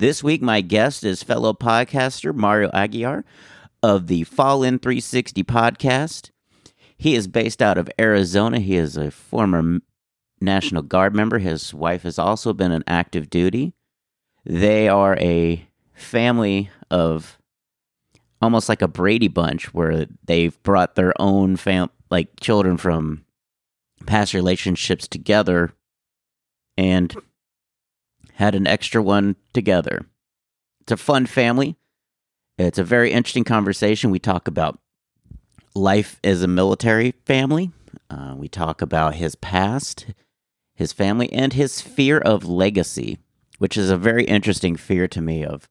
This week, my guest is fellow podcaster Mario Aguiar of the Fall In 360 podcast. He is based out of Arizona. He is a former National Guard member. His wife has also been an active duty. They are a family of almost like a Brady Bunch, where they've brought their own fam like children from past relationships together and had an extra one together. It's a fun family. It's a very interesting conversation. We talk about life as a military family. Uh, we talk about his past, his family, and his fear of legacy, which is a very interesting fear to me of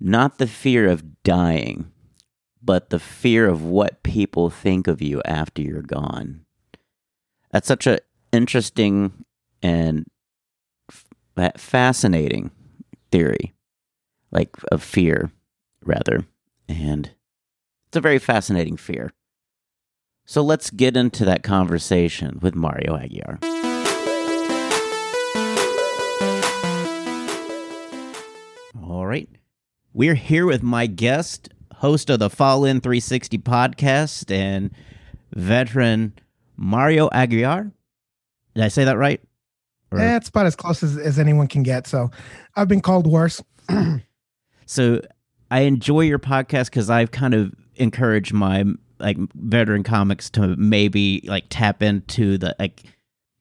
not the fear of dying, but the fear of what people think of you after you're gone that's such an interesting and f- fascinating theory, like of fear, rather, and it's a very fascinating fear. So let's get into that conversation with Mario Aguiar. All right. We're here with my guest, host of the Fall In 360 podcast and veteran Mario Aguiar. Did I say that right? Or... Eh, it's about as close as, as anyone can get. So I've been called worse. so I enjoy your podcast because I've kind of encouraged my like veteran comics to maybe like tap into the like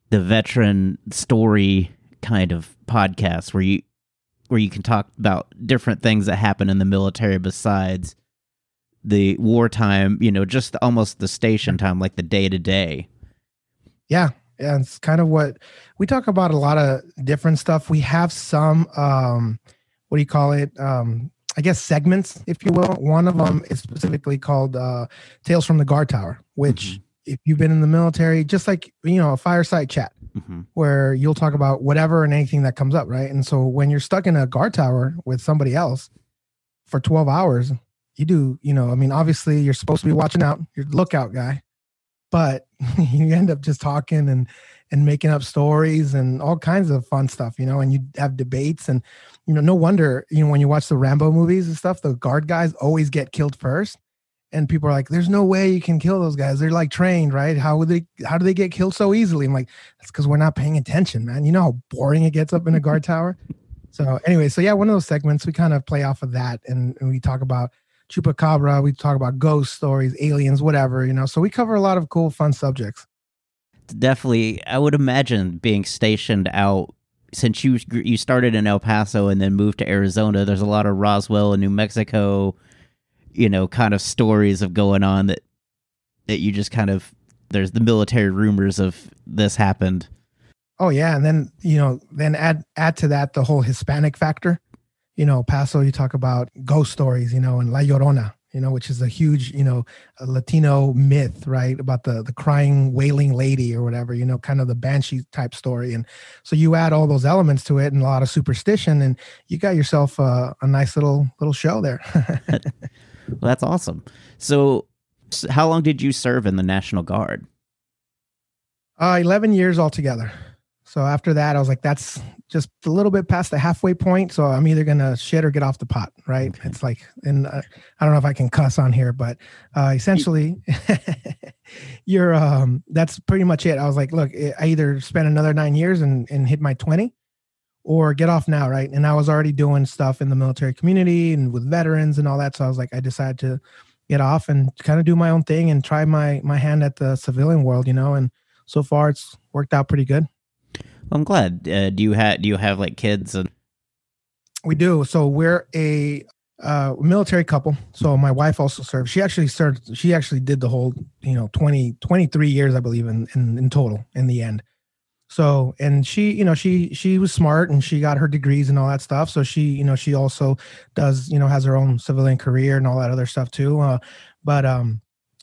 the veteran story kind of podcast where you where you can talk about different things that happen in the military besides the wartime, you know, just almost the station time, like the day to day. Yeah. Yeah. It's kind of what we talk about a lot of different stuff. We have some, um, what do you call it? Um, I guess segments, if you will. One of them is specifically called uh, Tales from the Guard Tower, which, mm-hmm. if you've been in the military, just like, you know, a fireside chat mm-hmm. where you'll talk about whatever and anything that comes up, right? And so when you're stuck in a guard tower with somebody else for 12 hours, you do, you know, I mean, obviously you're supposed to be watching out, you're the lookout guy, but you end up just talking and and making up stories and all kinds of fun stuff, you know, and you have debates and you know, no wonder, you know, when you watch the Rambo movies and stuff, the guard guys always get killed first. And people are like, there's no way you can kill those guys. They're like trained, right? How would they how do they get killed so easily? I'm like, that's because we're not paying attention, man. You know how boring it gets up in a guard tower. So anyway, so yeah, one of those segments we kind of play off of that and, and we talk about chupacabra. We talk about ghost stories, aliens, whatever, you know. So we cover a lot of cool, fun subjects. Definitely, I would imagine being stationed out since you you started in El Paso and then moved to Arizona. There's a lot of Roswell and New Mexico, you know, kind of stories of going on that that you just kind of there's the military rumors of this happened. Oh yeah, and then you know, then add add to that the whole Hispanic factor you know, Paso, you talk about ghost stories, you know, and La Llorona, you know, which is a huge, you know, Latino myth, right? About the the crying, wailing lady or whatever, you know, kind of the banshee type story. And so you add all those elements to it and a lot of superstition, and you got yourself a, a nice little little show there. well, that's awesome. So, how long did you serve in the National Guard? Uh, eleven years altogether. So after that, I was like, that's just a little bit past the halfway point. So I'm either gonna shit or get off the pot, right? Okay. It's like, and uh, I don't know if I can cuss on here, but uh, essentially, you're um, that's pretty much it. I was like, look, I either spend another nine years and and hit my twenty, or get off now, right? And I was already doing stuff in the military community and with veterans and all that. So I was like, I decided to get off and kind of do my own thing and try my my hand at the civilian world, you know. And so far, it's worked out pretty good. I'm glad. Uh, do you have do you have like kids? And- we do. So we're a uh, military couple. So my wife also served. She actually served. She actually did the whole, you know, 20, 23 years, I believe, in, in, in total in the end. So, and she, you know, she she was smart and she got her degrees and all that stuff. So she, you know, she also does, you know, has her own civilian career and all that other stuff too. Uh, but um,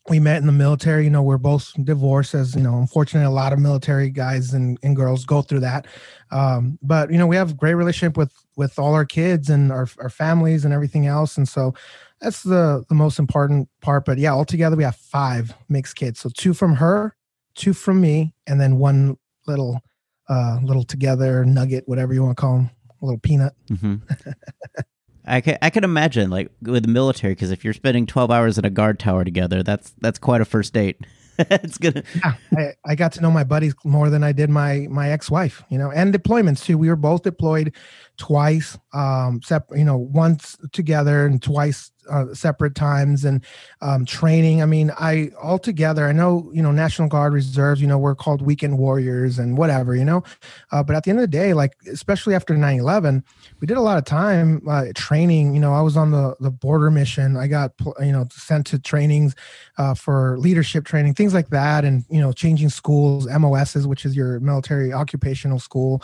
we met in the military. You know, we're both divorced, as you know. Unfortunately, a lot of military guys and, and girls go through that. Um, but you know, we have a great relationship with with all our kids and our our families and everything else. And so that's the the most important part. But yeah, altogether we have five mixed kids. So two from her, two from me, and then one little uh little together nugget, whatever you want to call them, a little peanut. Mm-hmm. I can I can imagine like with the military because if you're spending twelve hours in a guard tower together, that's that's quite a first date. it's gonna. Yeah, I, I got to know my buddies more than I did my my ex wife. You know, and deployments too. We were both deployed twice, um, separate. You know, once together and twice uh, separate times and um, training. I mean, I altogether, I know, you know, National Guard reserves, you know, we're called weekend warriors and whatever, you know, uh, but at the end of the day, like, especially after 9 11, we did a lot of time uh, training. You know, I was on the, the border mission. I got, you know, sent to trainings uh, for leadership training, things like that. And, you know, changing schools, MOSs, which is your military occupational school.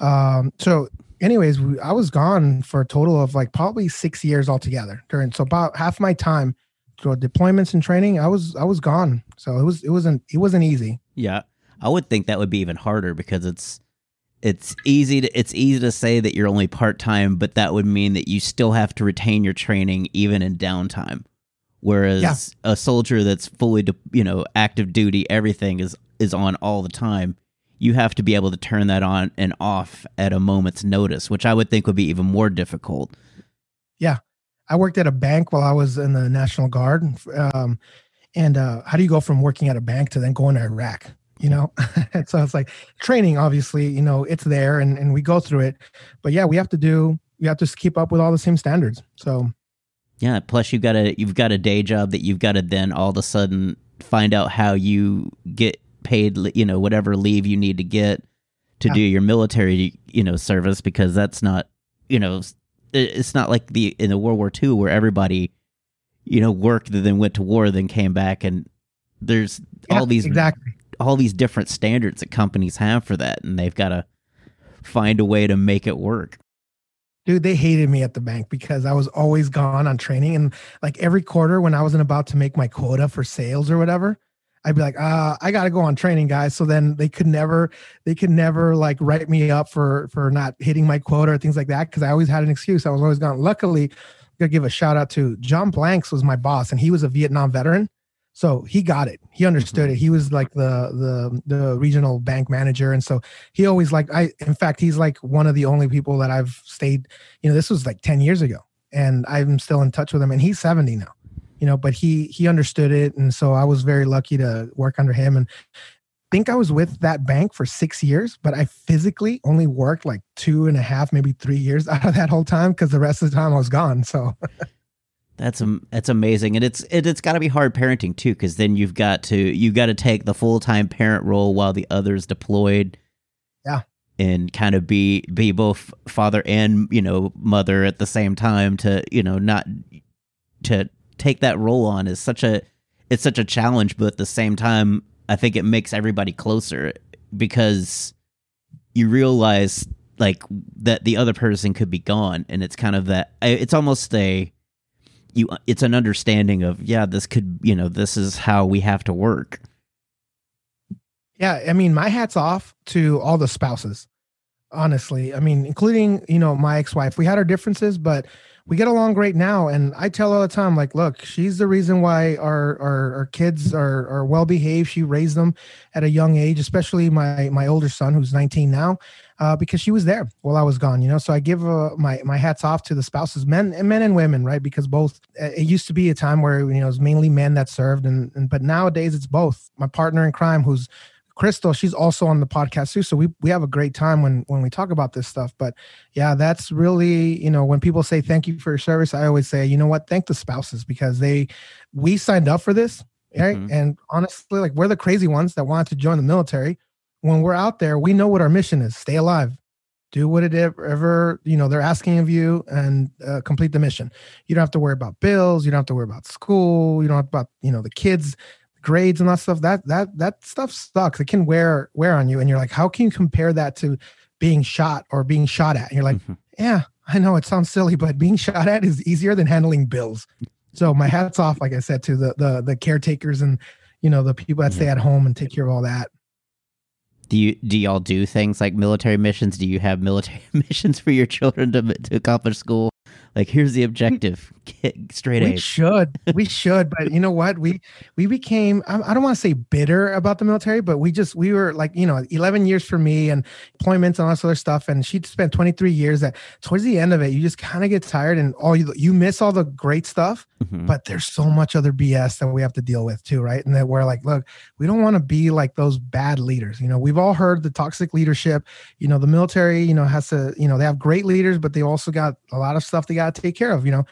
Um, so anyways, we, I was gone for a total of like probably six years altogether during. So about half my time for deployments and training, I was I was gone. So it was it wasn't it wasn't easy. Yeah, I would think that would be even harder because it's it's easy to it's easy to say that you're only part time, but that would mean that you still have to retain your training even in downtime. Whereas yeah. a soldier that's fully, you know, active duty, everything is is on all the time you have to be able to turn that on and off at a moment's notice, which I would think would be even more difficult. Yeah. I worked at a bank while I was in the National Guard. Um, and uh, how do you go from working at a bank to then going to Iraq? You know, and so it's like training, obviously, you know, it's there and, and we go through it. But yeah, we have to do, we have to keep up with all the same standards. So, yeah. Plus, you've got a you've got a day job that you've got to then all of a sudden find out how you get paid, you know, whatever leave you need to get to yeah. do your military, you know, service because that's not, you know, it's not like the in the World War II where everybody, you know, worked and then went to war, then came back, and there's yeah, all these exactly all these different standards that companies have for that, and they've got to find a way to make it work. Dude, they hated me at the bank because I was always gone on training, and like every quarter when I wasn't about to make my quota for sales or whatever, I'd be like, uh, I gotta go on training, guys. So then they could never, they could never like write me up for for not hitting my quota or things like that because I always had an excuse. I was always gone. Luckily, I gotta give a shout out to John Blanks was my boss, and he was a Vietnam veteran, so he got it. He understood mm-hmm. it. He was like the the the regional bank manager, and so he always like I. In fact, he's like one of the only people that I've stayed. You know, this was like ten years ago, and I'm still in touch with him, and he's seventy now you know, but he he understood it, and so I was very lucky to work under him. And I think I was with that bank for six years, but I physically only worked like two and a half, maybe three years out of that whole time because the rest of the time I was gone. So. That's um, that's amazing, and it's it, it's got to be hard parenting too, because then you've got to you've got to take the full time parent role while the other's deployed. Yeah, and kind of be be both father and you know mother at the same time to you know not to take that role on is such a it's such a challenge, but at the same time, I think it makes everybody closer because you realize like that the other person could be gone, and it's kind of that. It's almost a you. It's an understanding of yeah, this could you know this is how we have to work. Yeah, I mean, my hat's off to all the spouses. Honestly, I mean, including you know my ex-wife. We had our differences, but we get along great now. And i tell all the time like look she's the reason why our our, our kids are are well behaved she raised them at a young age especially my my older son who's 19 now uh, because she was there while i was gone you know? So i give uh, my my hats off to the spouses men and men and women right? Because both it used to be a time where you know it was mainly men that served and, and but nowadays it's both. My partner in crime who's Crystal, she's also on the podcast too. So we we have a great time when when we talk about this stuff. But yeah, that's really, you know, when people say thank you for your service, I always say, you know what, thank the spouses because they we signed up for this. Right. Mm-hmm. And honestly, like we're the crazy ones that wanted to join the military. When we're out there, we know what our mission is. Stay alive. Do what it ever, you know, they're asking of you and uh, complete the mission. You don't have to worry about bills. You don't have to worry about school. You don't have about, you know, the kids grades and that stuff that that that stuff sucks it can wear wear on you and you're like how can you compare that to being shot or being shot at and you're like Mhm. yeah i know it sounds silly but being shot at is easier than handling bills so my hats off like i said to the the, the caretakers and you know the people that stay at home and take care of all that Do you do y'all do things like military missions? Do you have military missions for your children to to accomplish school? Like here's the objective: get straight we should. We should but you know what? We we became i don't want to say bitter about the military but we just we were like you know 11 years for me and deployments and all this other stuff and she spent 23 years that towards the end of it you just kind of get tired and all you you miss all the great stuff Mhm. but there's so much other bs that we have to deal with too right? And that we're like look we don't want to be like those bad leaders. You know we've all heard the toxic leadership. You know the military you know has to you know they have great leaders but they also got a lot of stuff they got to take care of you know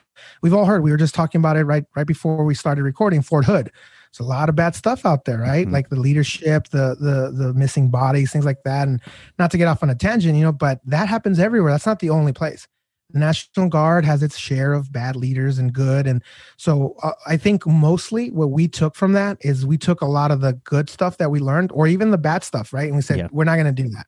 we've all heard we were just talking about it right right before we started recording fort hood. It's a lot of bad stuff out there right? Mhm. like the leadership the the the missing bodies things like that. And not to get off on a tangent you know but that happens everywhere. That's not the only place. The national guard has its share of bad leaders and good. And so uh, i think mostly what we took from that is we took a lot of the good stuff that we learned or even the bad stuff right? And we said Yeah. we're not going to do that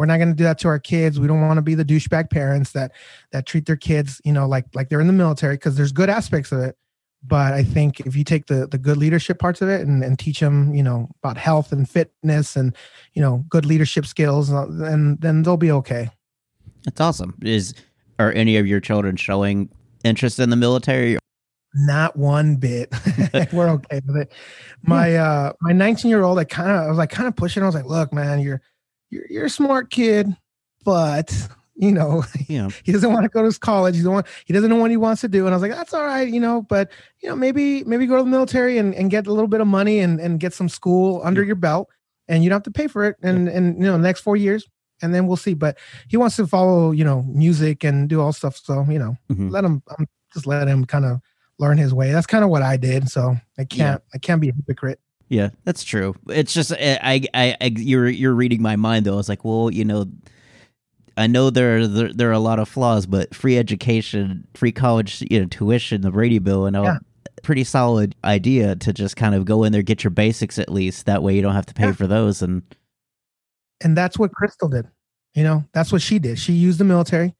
we're not going to do that to our kids. We don't want to be the douchebag parents that that treat their kids you know like like they're in the military because there's good aspects of it. But i think if you take the the good leadership parts of it and, and teach them you know about health and fitness and you know good leadership skills uh, then then they'll be okay. That's awesome. Is are any of your children showing interest in the military? not one bit. We're okay with it. My uh my 19 year old i kind of i was like kind of pushing. I was like look man you're you're, you're a smart kid but you know Yeah. he doesn't want to go to college. He, don't want, he doesn't know what he wants to do. And i was like that's all right you know but you know maybe maybe go to the military and, and get a little bit of money and, and get some school under Yeah. your belt and you don't have to pay for it and and you know next four years and then we'll see. But he wants to follow you know music and do all stuff so you know Mhm. let him um, just let him kind of learn his way. That's kind of what i did so i can't i can't be a hypocrite Yeah, that's true. It's just I, I, I, I you're you're reading my mind though. I was like, well, you know, I know there are there, there are a lot of flaws, but free education, free college, you know, tuition, the Brady bill, and all. Yeah. Pretty solid idea to just kind of go in there, get your basics at least. That way, you don't have to pay Yeah. for those. And and that's what crystal did you know that's what she did she used the military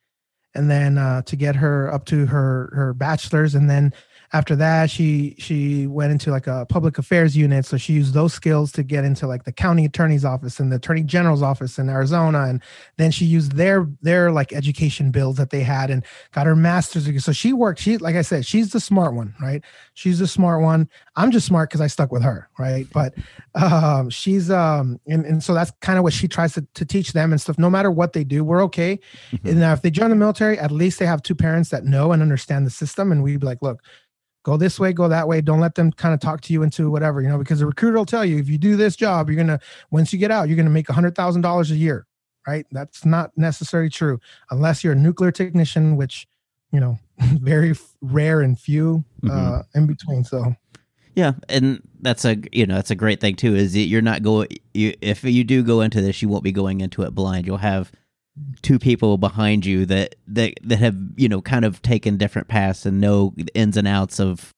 and then uh, to get her up to her her bachelor's and then after that she she went into like a public affairs unit. So she used those skills to get into like the county attorney's office and the attorney general's office in arizona. And then she used their their like education bills that they had and got her master's degree. So she worked she like i said she's the smart one right? She's the smart one. I'm just smart because i stuck with her right? But um she's um and, and so that's kind of what she tries to, to teach them and stuff. No matter what they do we're okay. And now if they join the military at least they have two parents that know and understand the system. And we'd be like look go this way go that way don't let them kind of talk to you into whatever you know because the recruiter will tell you if you do this job you're gonna once you get out you're gonna make a hundred thousand dollars a year right that's not necessarily true unless you're a nuclear technician which you know very rare and few uh in between so Yeah, and that's a you know that's a great thing too. Is that you're not going you, if you do go into this, you won't be going into it blind. You'll have two people behind you that that that have you know kind of taken different paths and know the ins and outs of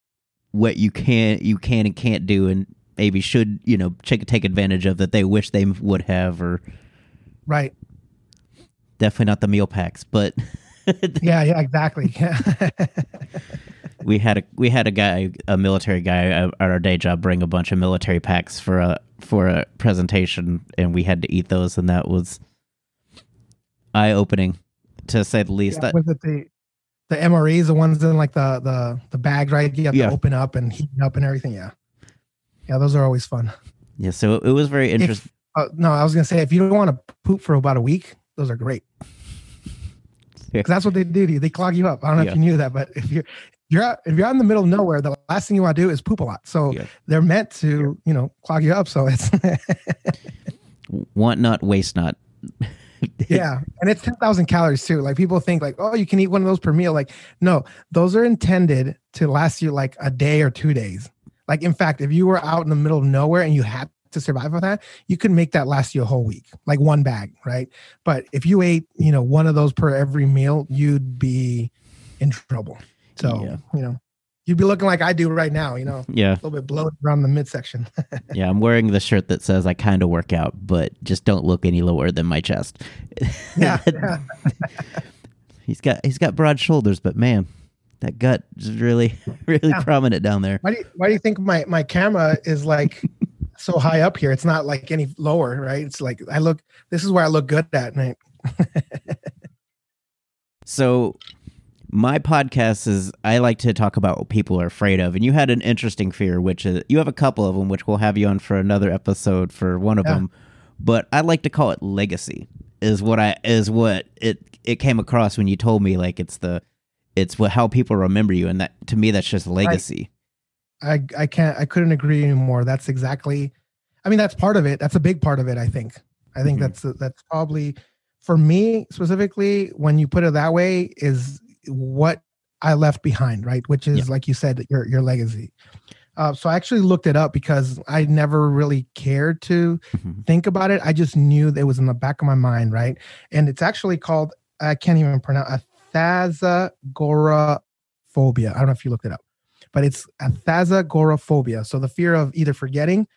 what you can you can and can't do, and maybe should you know take take advantage of that they wish they would have, or right definitely not the meal packs, but. yeah yeah exactly we had a we had a guy a military guy at our day job bring a bunch of military packs for a for a presentation and we had to eat those and that was eye opening to say the least Yeah, That- was it the the MREs, the ones in like the the the bag, right? You have Yeah. to open up and heat up and everything. Yeah, yeah, those are always fun. yeah so it was very interesting Uh, no, I was gonna say if you don't want to poop for about a week, those are great. Yeah. 'Cause that's what they do to you. They clog you up. I don't know Yeah. if you knew that, but if you're you're out, if you're out in the middle of nowhere, the last thing you want to do is poop a lot. So Yeah. they're meant to, you know, clog you up. So it's want not waste not yeah, and it's ten thousand calories too. Like people think like, oh, you can eat one of those per meal. Like, no, those are intended to last you like a day or two days. Like, in fact, if you were out in the middle of nowhere and you had to survive on that, you could make that last you a whole week, like one bag, right? But if you ate, you know, one of those per every meal, you'd be in trouble. So, Yeah. you know, you'd be looking like I do right now. You know, Yeah. a little bit bloated around the midsection. Yeah. I'm wearing the shirt that says I kind of work out, but just don't look any lower than my chest. yeah, yeah. he's got he's got broad shoulders, but man, that gut is really really Yeah. prominent down there. Why do you, why do you think my my camera is like so high up here? It's not like any lower, right? It's like I look. This is where I look good at night. So my podcast is I like to talk about what people are afraid of, and you had an interesting fear, which is you have a couple of them, which we'll have you on for another episode for one of Yeah. them. But I like to call it legacy. Is what I is what it it came across when you told me like it's the it's what how people remember you, and that to me that's just legacy. I I can't. I couldn't agree anymore. That's exactly. I mean, that's part of it. That's a big part of it. I think. I think Mhm. that's that's probably for me specifically when you put it that way is what I left behind, right? Which is Yeah. like you said, your your legacy. Uh, so I actually looked it up because I never really cared to Mhm. think about it. I just knew that it was in the back of my mind, right? And it's actually called I can't even pronounce athazagoraphobia. I don't know if you looked it up, but it's athazagoraphobia. So the fear of either forgetting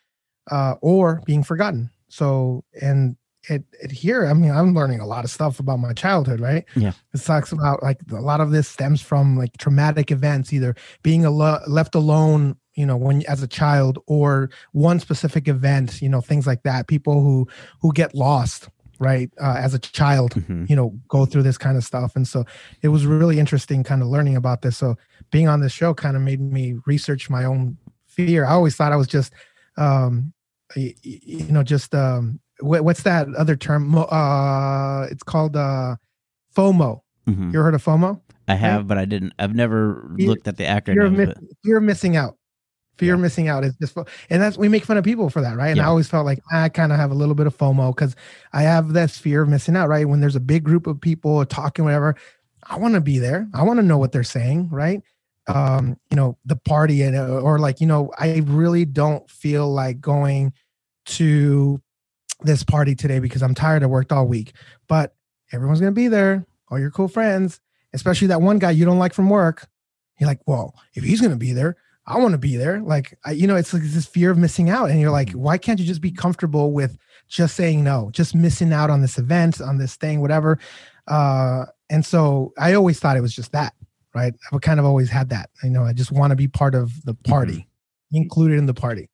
uh, or being forgotten. So and it, it here, I mean, I'm learning a lot of stuff about my childhood, right? Yeah. It talks about like a lot of this stems from like traumatic events, either being alo- left alone, you know, when as a child, or one specific event, you know, things like that. People who who get lost, right, uh, as a child, Mhm. you know, go through this kind of stuff, and so it was really interesting, kind of learning about this. So being on this show kind of made me research my own fear. I always thought I was just, um, y- y- you know, just um, what, what's that other term? Uh, it's called uh, FOMO. Mhm. You ever heard of FOMO? I have, but I didn't. I've never Fear- looked at the acronym. miss, fear of missing out. Fear of Yeah. missing out is just, and that's we make fun of people for that, right? And I always felt like I kind of have a little bit of FOMO because I have this fear of missing out, right? When there's a big group of people talking, whatever, I want to be there. I want to know what they're saying, right? Um, you know, the party and uh, or like, you know, I really don't feel like going to this party today because I'm tired. I worked all week, but everyone's gonna be there. All your cool friends, especially that one guy you don't like from work. You're like, well, if he's gonna be there, I want to be there. Like, I, you know, it's like this fear of missing out, and you're like, why can't you just be comfortable with just saying no, just missing out on this event, on this thing, whatever. Uh, and so I always thought it was just that, right? I've kind of always had that. You know I just want to be part of the party, included in the party.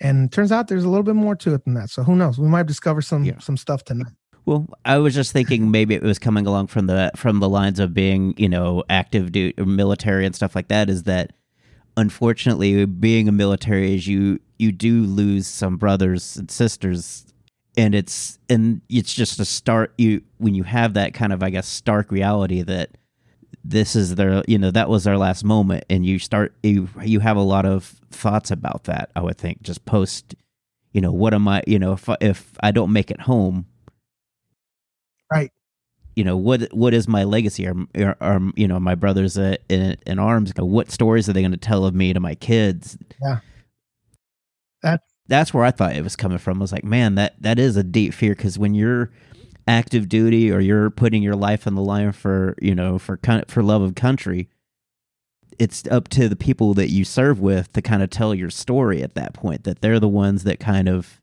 And turns out there's a little bit more to it than that. So who knows? We might discover some Yeah. some stuff tonight. Well, I was just thinking maybe it was coming along from the from the lines of being, you know, active duty military and stuff like that. Is that unfortunately being a military is you you do lose some brothers and sisters, and it's and it's just a start you when you have that kind of I guess stark reality that this is their you know that was their last moment, and you start you you have a lot of thoughts about that. I would think just post, you know, what am I you know if I- if I don't make it home Right. you know what what is my legacy are, are, are you know my brothers uh, in, in arms what stories are they going to tell of me to my kids Yeah. That's- that's where i thought it was coming from I was like man that that is a deep fear because when you're active duty or you're putting your life on the line for you know for for love of country it's up to the people that you serve with to kind of tell your story at that point that they're the ones that kind of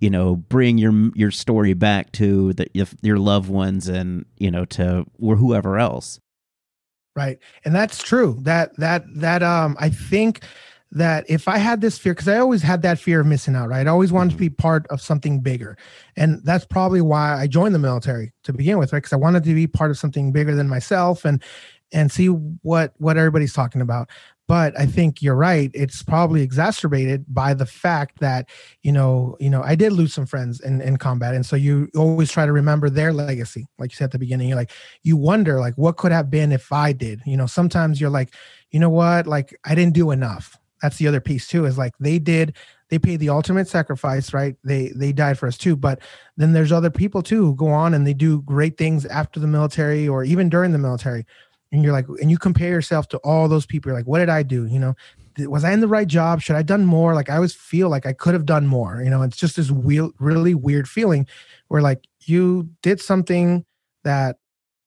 you know bring your your story back to the, your loved ones and you know to or whoever else. Right. And that's true. That that that um i think that if i had this fear because i always had that fear of missing out right? I always wanted to mm-hmm. be part of something bigger. And that's probably why i joined the military to begin with right? Because i wanted to be part of something bigger than myself and and see what what everybody's talking about. But i think you're right. It's probably exacerbated by the fact that you know you know i did lose some friends in in combat. And so you always try to remember their legacy like you said at the beginning you're like you wonder like what could have been if i did? You know sometimes you're like you know what? Like i didn't do enough that's the other piece too is like they did they paid the ultimate sacrifice right? They they died for us too but then there's other people too who go on and they do great things after the military or even during the military. And you're like and you compare yourself to all those people you're like what did i do? You know was i in the right job? Should i done more? Like i always feel like i could have done more you know? It's just this weird, really weird feeling where like you did something that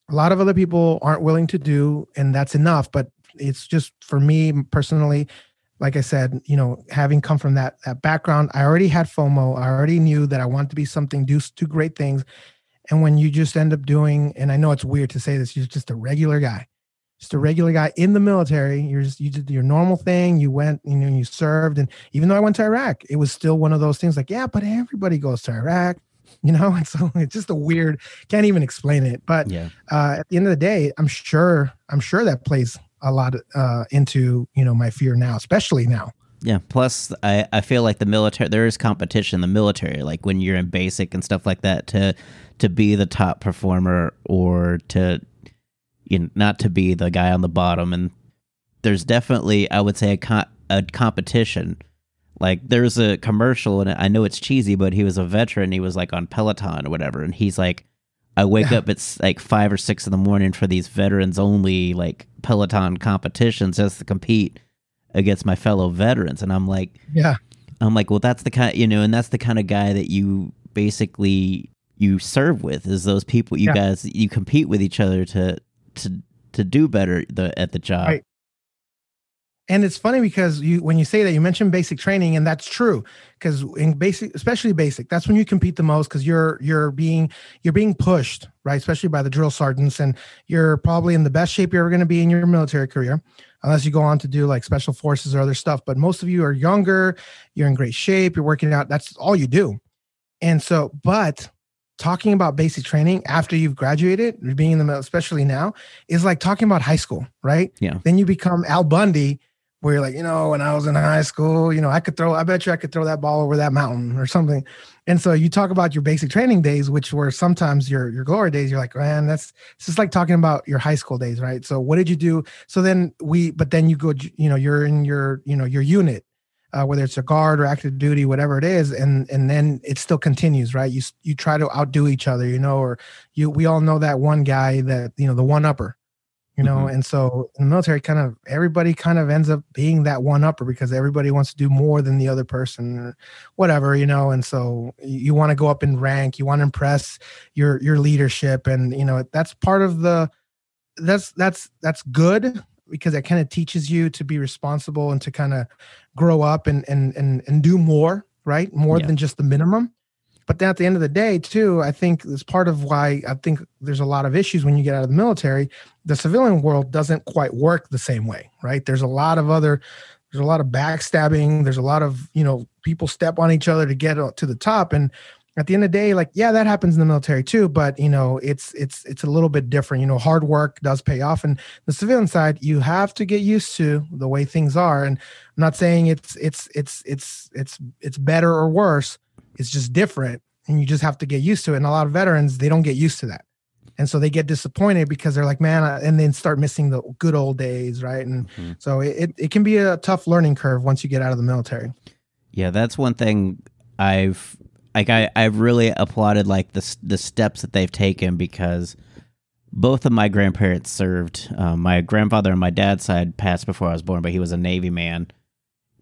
a lot of other people aren't willing to do and that's enough but it's just for me personally like I said, you know, having come from that that background, I already had FOMO. I already knew that I wanted to be something, do do great things. And when you just end up doing, and I know it's weird to say this, you're just a regular guy, just a regular guy in the military. You're just you did your normal thing. You went, you know, you served, and even though I went to Iraq, it was still one of those things. Like, yeah, but everybody goes to Iraq, you know. And so it's just a weird. Can't even explain it. But Yeah. uh, at the end of the day, I'm sure I'm sure that plays a lot uh, into you know my fear now, especially now. Yeah. Plus, I, I feel like the military there is competition in the military, like when you're in basic and stuff like that, to to be the top performer or to you know, not to be the guy on the bottom. And there's definitely, I would say, a co- a competition. Like there's a commercial, and I know it's cheesy, but he was a veteran. He was like on Peloton or whatever, and he's like, I wake up at like five or six in the morning for these veterans only like Peloton competitions just to compete against my fellow veterans and i'm like Yeah, i'm like well that's the kind you know and that's the kind of guy that you basically you serve with is those people you Yeah. guys you compete with each other to to to do better the at the job Right. And it's funny because you when you say that you mentioned basic training and that's true because in basic especially basic that's when you compete the most because you're you're being you're being pushed right? Especially by the drill sergeants and you're probably in the best shape you're ever going to be in your military career unless you go on to do like special forces or other stuff but most of you are younger you're in great shape you're working out that's all you do. And so but talking about basic training after you've graduated being in the mil- especially now is like talking about high school right? Yeah. then you become al bundy where you're like, you know, when I was in high school, you know, I could throw, I bet you I could throw that ball over that mountain or something. And so you talk about your basic training days, which were sometimes your your glory days. You're like, man, that's it's just like talking about your high school days, right? So what did you do? So then we, but then you go, you know, you're in your, you know, your unit, uh, whether it's a guard or active duty, whatever it is, and and then it still continues, right? You you try to outdo each other, you know, or you we all know that one guy that you know the one upper you know Mhm. and so in the military kind of everybody kind of ends up being that one upper because everybody wants to do more than the other person or whatever you know and so you, you want to go up in rank you want to impress your your leadership and you know that's part of the that's that's that's good because it kind of teaches you to be responsible and to kind of grow up and and and and do more right more Yeah. than just the minimum but then at the end of the day too i think it's part of why i think there's a lot of issues when you get out of the military. The civilian world doesn't quite work the same way right? There's a lot of other there's a lot of backstabbing. There's a lot of you know people step on each other to get to the top. And at the end of the day like yeah that happens in the military too. But you know it's it's it's a little bit different. You know hard work does pay off. And the civilian side you have to get used to the way things are. And i'm not saying it's it's it's it's it's it's better or worse it's just different and you just have to get used to it and a lot of veterans they don't get used to that and so they get disappointed because they're like man and then start missing the good old days right and Mhm. so it, it, it can be a tough learning curve once you get out of the military Yeah, that's one thing I've like I I've really applauded like the the steps that they've taken because both of my grandparents served. Um, my grandfather on my dad's side passed before I was born, but he was a Navy man,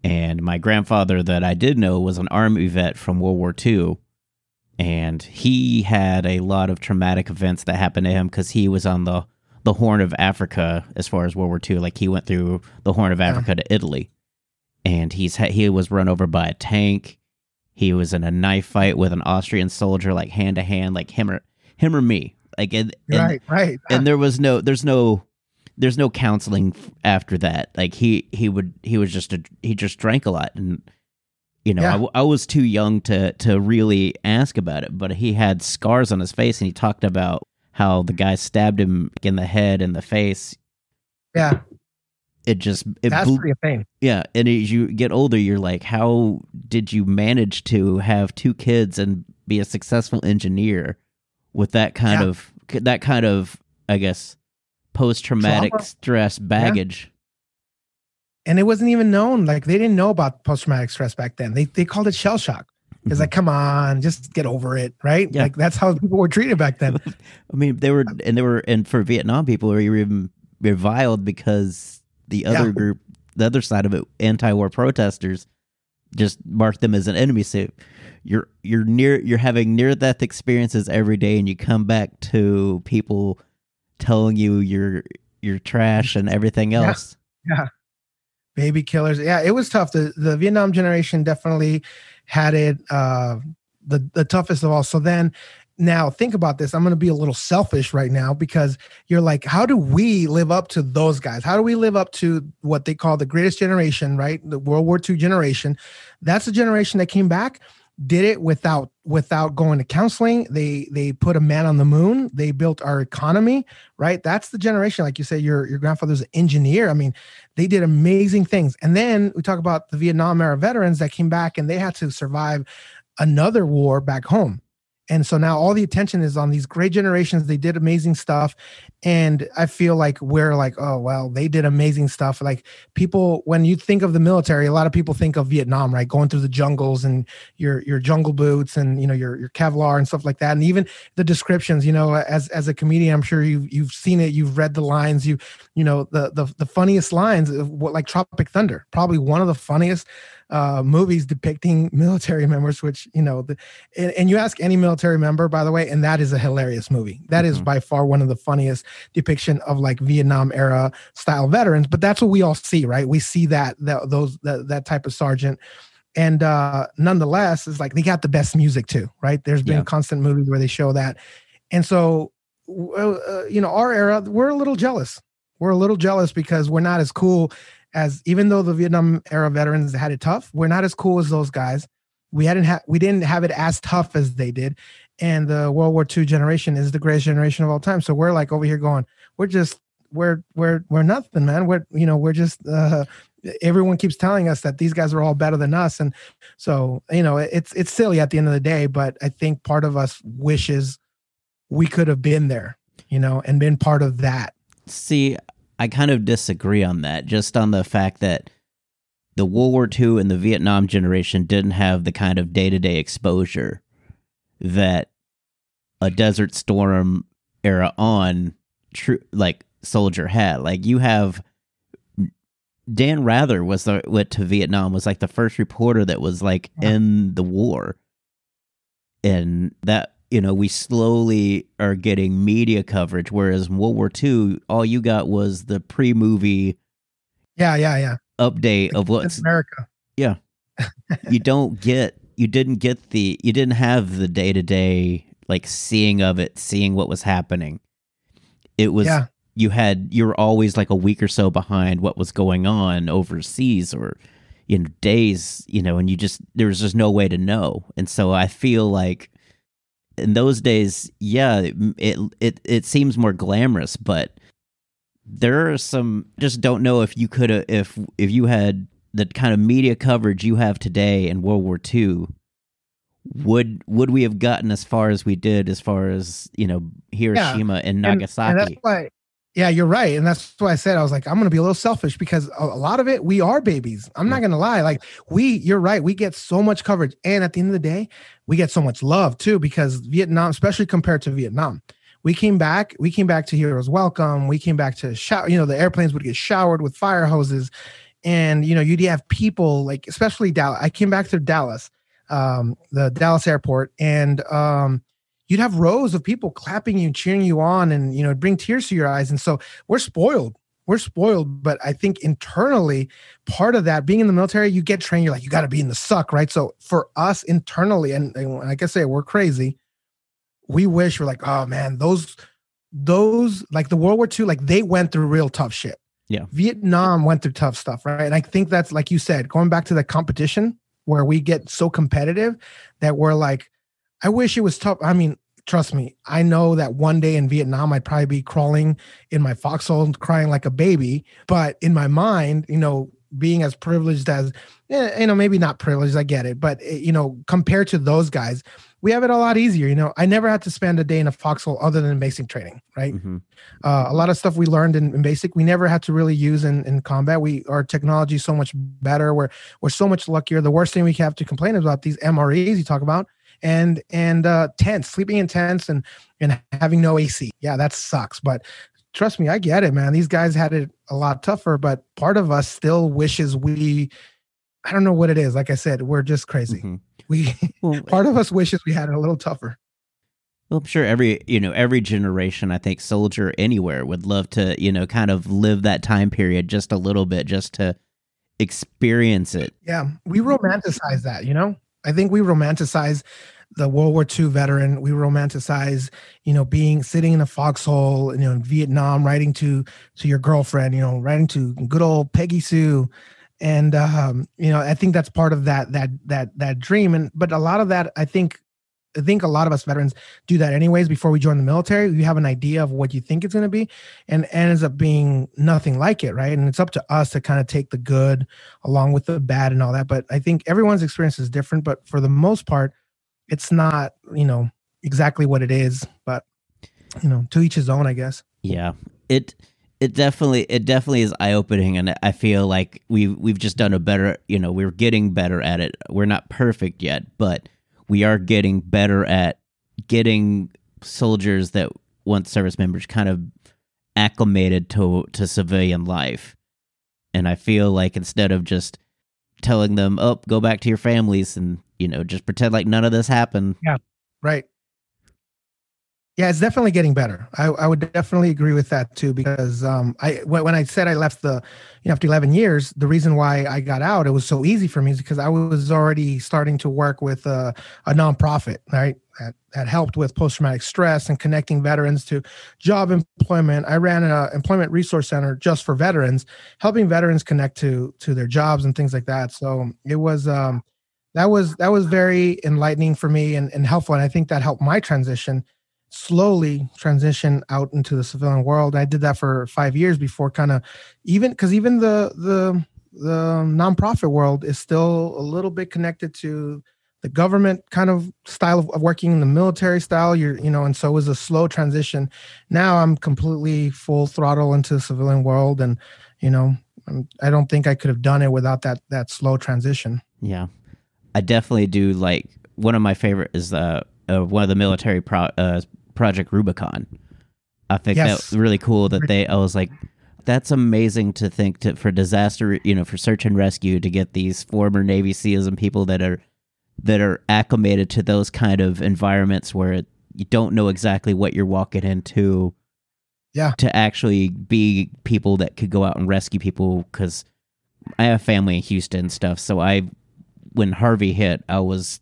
and my grandfather that I did know was an Army vet from World War II, and he had a lot of traumatic events that happened to him because he was on the the Horn of Africa as far as World War II. Like he went through the Horn of Yeah. Africa to Italy, and he's he was run over by a tank. He was in a knife fight with an Austrian soldier, like hand to hand, like him or him or me. Like and, and, right right and uh there was no there's no there's no counseling f- after that. Like he he would he was just a he just drank a lot and you know I Yeah. w I I, was too young to to really ask about it, but he had scars on his face and he talked about how the guy stabbed him in the head and the face. yeah It just it that's blew, pretty yeah, and as you get older, you're like, how did you manage to have two kids and be a successful engineer with that kind Yeah. of that kind of, I guess, post traumatic stress baggage? and it wasn't even known like they didn't know about post-traumatic stress back then they, they called it shell shock it's like come on just get over it right Mm-hmm. Yeah. like that's how people were treated back then I mean, they were, and they were, and for Vietnam people, were even reviled because the other Yeah. group, the other side of it, anti-war protesters, just marked them as an enemy. So you're you're near, you're having near-death experiences every day, and you come back to people telling you you're you're trash and everything else. Yeah. else. baby killers. Yeah, it was tough. The the Vietnam generation definitely had it uh the the toughest of all. So then now think about this. I'm going to be a little selfish right now because you're like, how do we live up to those guys? How do we live up to what they call the greatest generation, right? The World War II generation. That's a generation that came back did it without without going to counseling. They they put a man on the moon. They built our economy right? That's the generation like you say your your grandfather's an engineer. I mean they did amazing things. And then we talk about the vietnam era veterans that came back and they had to survive another war back home and so now all the attention is on these great generations. They did amazing stuff. And i feel like we're like oh well they did amazing stuff. Like people when you think of the military a lot of people think of vietnam right? Going through the jungles and your your jungle boots and you know your your kevlar and stuff like that. And even the descriptions you know as as a comedian i'm sure you you've seen it. You've read the lines. You you know the the, the funniest lines of what like tropic thunder probably one of the funniest uh, movies depicting military members, which you know, the, and, and, you ask any military member, by the way, and that is a hilarious movie. That mm-hmm. is by far one of the funniest depiction of like Vietnam era style veterans. But that's what we all see, right? We see that that those that, that type of sergeant. And uh, nonetheless, it's like they got the best music too, right? There's been yeah. constant movies where they show that, and so uh, you know, our era, we're a little jealous. We're a little jealous because we're not as cool as even though the Vietnam era veterans had it tough, we're not as cool as those guys. We hadn't had we didn't have it as tough as they did. And the World War II generation is the greatest generation of all time. So we're like over here going, we're just we're we're we're nothing, man. We're you know, we're just uh everyone keeps telling us that these guys are all better than us. And so, you know, it's it's silly at the end of the day, but I think part of us wishes we could have been there, you know, and been part of that. See, I kind of disagree on that, just on the fact that the World War II and the Vietnam generation didn't have the kind of day to day exposure that a Desert Storm era on true like soldier had. Like you have Dan Rather was the went to Vietnam was like the first reporter that was like in the war. And that you know, we slowly are getting media coverage. Whereas World War II, all you got was the pre movie. Yeah, yeah, yeah. Update of what's America. Yeah, you don't get. You didn't get the. You didn't have the day to day like seeing of it, seeing what was happening. It was. Yeah. You had. You were always like a week or so behind what was going on overseas, or you know days. You know, and you just there was just no way to know. And so I feel like in those days, yeah, it it it seems more glamorous, but there are some just don't know if you could if if you had the kind of media coverage you have today in World War II would would we have gotten as far as we did as far as you know Hiroshima yeah. and Nagasaki and, and that's why yeah, you're right. And that's why I said I was like, I'm gonna be a little selfish because a, a lot of it, we are babies. I'm not gonna lie. Like, we, you're right, we get so much coverage. And at the end of the day, we get so much love too, because Vietnam, especially compared to Vietnam. We came back, we came back to Heroes Welcome. We came back to shower, you know, the airplanes would get showered with fire hoses. And you know, you'd have people like, especially Dallas. I came back to Dallas, um, the Dallas airport, and um, you'd have rows of people clapping you and cheering you on and you know bring tears to your eyes. And so we're spoiled. We're spoiled. But i think internally part of that being in the military you get trained. You're like you got to be in the suck right? So for us internally and, and like i say we're crazy we wish we're like oh man those those like the world war ii like they went through real tough shit. Yeah. Vietnam went through tough stuff right? And i think that's like you said going back to the competition where we get so competitive that we're like I wish it was tough. I mean, trust me, I know that one day in Vietnam, I'd probably be crawling in my foxhole crying like a baby. But in my mind, you know, being as privileged as, you know, maybe not privileged, I get it. But, eh, you know, compared to those guys, we have it a lot easier. You know, I never had to spend a day in a foxhole other than basic training, right? Mm-hmm. Uh, a lot of stuff we learned in, in, basic, we never had to really use in, in combat. We our technology is so much better. We're we're so much luckier. The worst thing we have to complain about these MREs you talk about and and uh tents sleeping in tents and and having no ac yeah that sucks but trust me i get it man these guys had it a lot tougher but part of us still wishes we i don't know what it is like i said we're just crazy mm-hmm. we well, part of us wishes we had it a little tougher Well, I'm sure every you know every generation, I think soldier anywhere would love to you know kind of live that time period just a little bit, just to experience it. Yeah, we romanticize that. You know, I think we romanticize the World War II veteran. We romanticize, you know, being sitting in a foxhole, you know, in Vietnam, writing to to your girlfriend, you know, writing to good old Peggy Sue, and um, you know, I think that's part of that that that that dream. And but a lot of that, I think. I think a lot of us veterans do that anyways before we join the military. You have an idea of what you think it's going to be and ends up being nothing like it, right? And it's up to us to kind of take the good along with the bad and all that. But I think everyone's experience is different. But for the most part, it's not you know exactly what it is but you know to each his own i guess yeah it it definitely it definitely is eye opening and i feel like we we've, we've just done a better you know we're getting better at it we're not perfect yet but we are getting better at getting soldiers that once service members kind of acclimated to to civilian life and i feel like instead of just telling them oh go back to your families and you know, just pretend like none of this happened. Yeah. Right. Yeah, it's definitely getting better. I, I would definitely agree with that too, because um, I when I said I left the, you know, after 11 years, the reason why I got out, it was so easy for me is because I was already starting to work with a, a nonprofit, right? That, that helped with post traumatic stress and connecting veterans to job employment. I ran an employment resource center just for veterans, helping veterans connect to to their jobs and things like that. So it was um, that was that was very enlightening for me and, and helpful and i think that helped my transition slowly transition out into the civilian world. I did that for five years before kind of even because even the the the nonprofit world is still a little bit connected to the government kind of style of, working in the military style you're you know and so it was a slow transition. Now i'm completely full throttle into the civilian world and you know I'm, i don't think i could have done it without that that slow transition. Yeah. I definitely do like one of my favorite is uh, uh one of the military pro, uh, project Rubicon. I think yes. that's really cool that they. I was like, that's amazing to think to for disaster, you know, for search and rescue to get these former Navy SEALs and people that are that are acclimated to those kind of environments where it, you don't know exactly what you're walking into. Yeah. To actually be people that could go out and rescue people because I have family in Houston and stuff, so I when Harvey hit, I was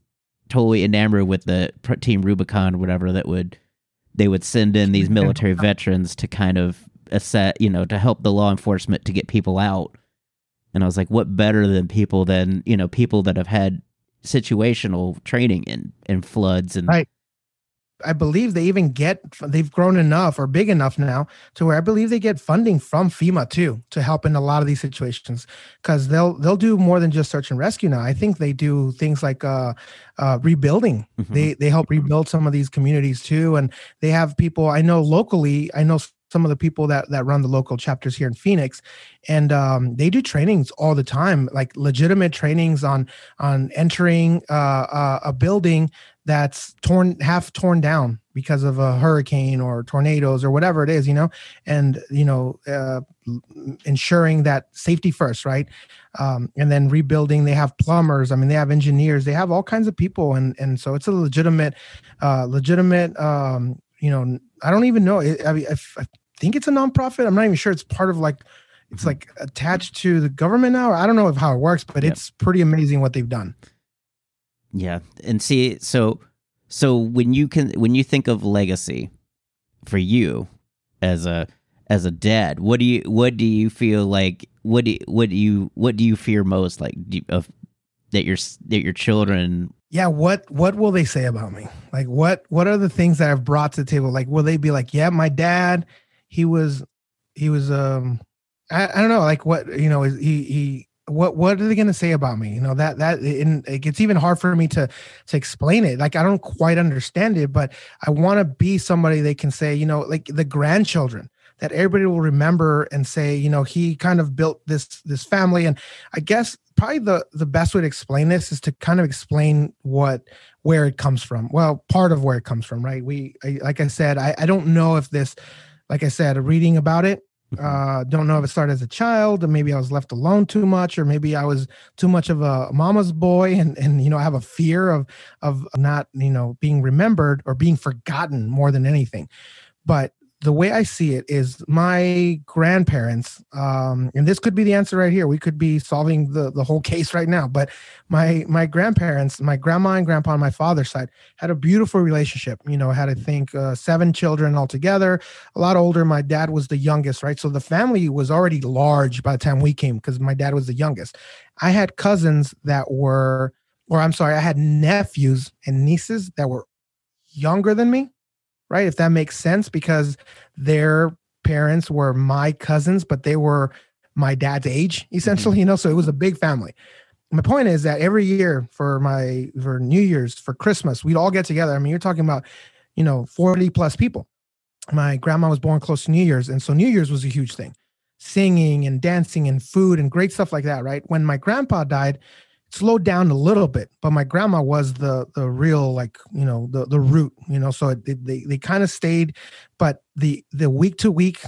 totally enamored with the Team Rubicon, whatever that would they would send in these military veterans to kind of assess, you know, to help the law enforcement to get people out. And I was like, what better than people than you know people that have had situational training in in floods and right. I believe they even get they've grown enough or big enough now to where I believe they get funding from FEMA too to help in a lot of these situations because they'll they'll do more than just search and rescue now. I think they do things like uh, uh, rebuilding. Mm-hmm. They they help rebuild some of these communities too, and they have people I know locally. I know some of the people that that run the local chapters here in Phoenix, and um, they do trainings all the time, like legitimate trainings on on entering uh, uh, a building that's torn half torn down because of a hurricane or tornadoes or whatever it is, you know, and you know, uh, ensuring that safety first, right? Um, and then rebuilding. They have plumbers. I mean, they have engineers. They have all kinds of people, and and so it's a legitimate, uh, legitimate. Um, you know, I don't even know. I mean, I think it's a nonprofit. I'm not even sure it's part of like it's like attached to the government now. I don't know how it works, but yep. it's pretty amazing what they've done. Yeah, and see, so so when you can when you think of legacy for you as a as a dad, what do you what do you feel like? What do you, what do you what do you fear most? Like you, of that your that your children yeah what what will they say about me like what what are the things that i've brought to the table like will they be like yeah my dad he was he was um i, I don't know like what you know he he what what are they going to say about me? You know that that and it gets even hard for me to to explain it. Like i don't quite understand it but i want to be somebody they can say you know like the grandchildren that everybody will remember and say you know he kind of built this this family. And i guess probably the the best way to explain this is to kind of explain what where it comes from. Well part of where it comes from right? We I, like i said I, I don't know if this like i said reading about it. Uh, don't know if it started as a child, or maybe I was left alone too much, or maybe I was too much of a mama's boy, and and you know I have a fear of of not you know being remembered or being forgotten more than anything. But the way I see it is my grandparents, um, and this could be the answer right here. We could be solving the the whole case right now. But my my grandparents, my grandma and grandpa on my father's side, had a beautiful relationship. You know, had I think uh, seven children altogether a lot older. My dad was the youngest, right? So the family was already large by the time we came because my dad was the youngest. I had cousins that were, or I'm sorry, I had nephews and nieces that were younger than me, right? If that makes sense, because their parents were my cousins, but they were my dad's age, mm-hmm. essentially, you know, so it was a big family. My point is that every year for my for New Year's, for Christmas, we'd all get together. I mean, you're talking about, you know, 40 plus people my grandma was born close to New Year's, and so New Year's was a huge thing, singing and dancing and food and great stuff like that. Right when my grandpa died, slowed down a little bit, but my grandma was the the real like you know the the root, you know. So it, they they kind of stayed, but the the week to week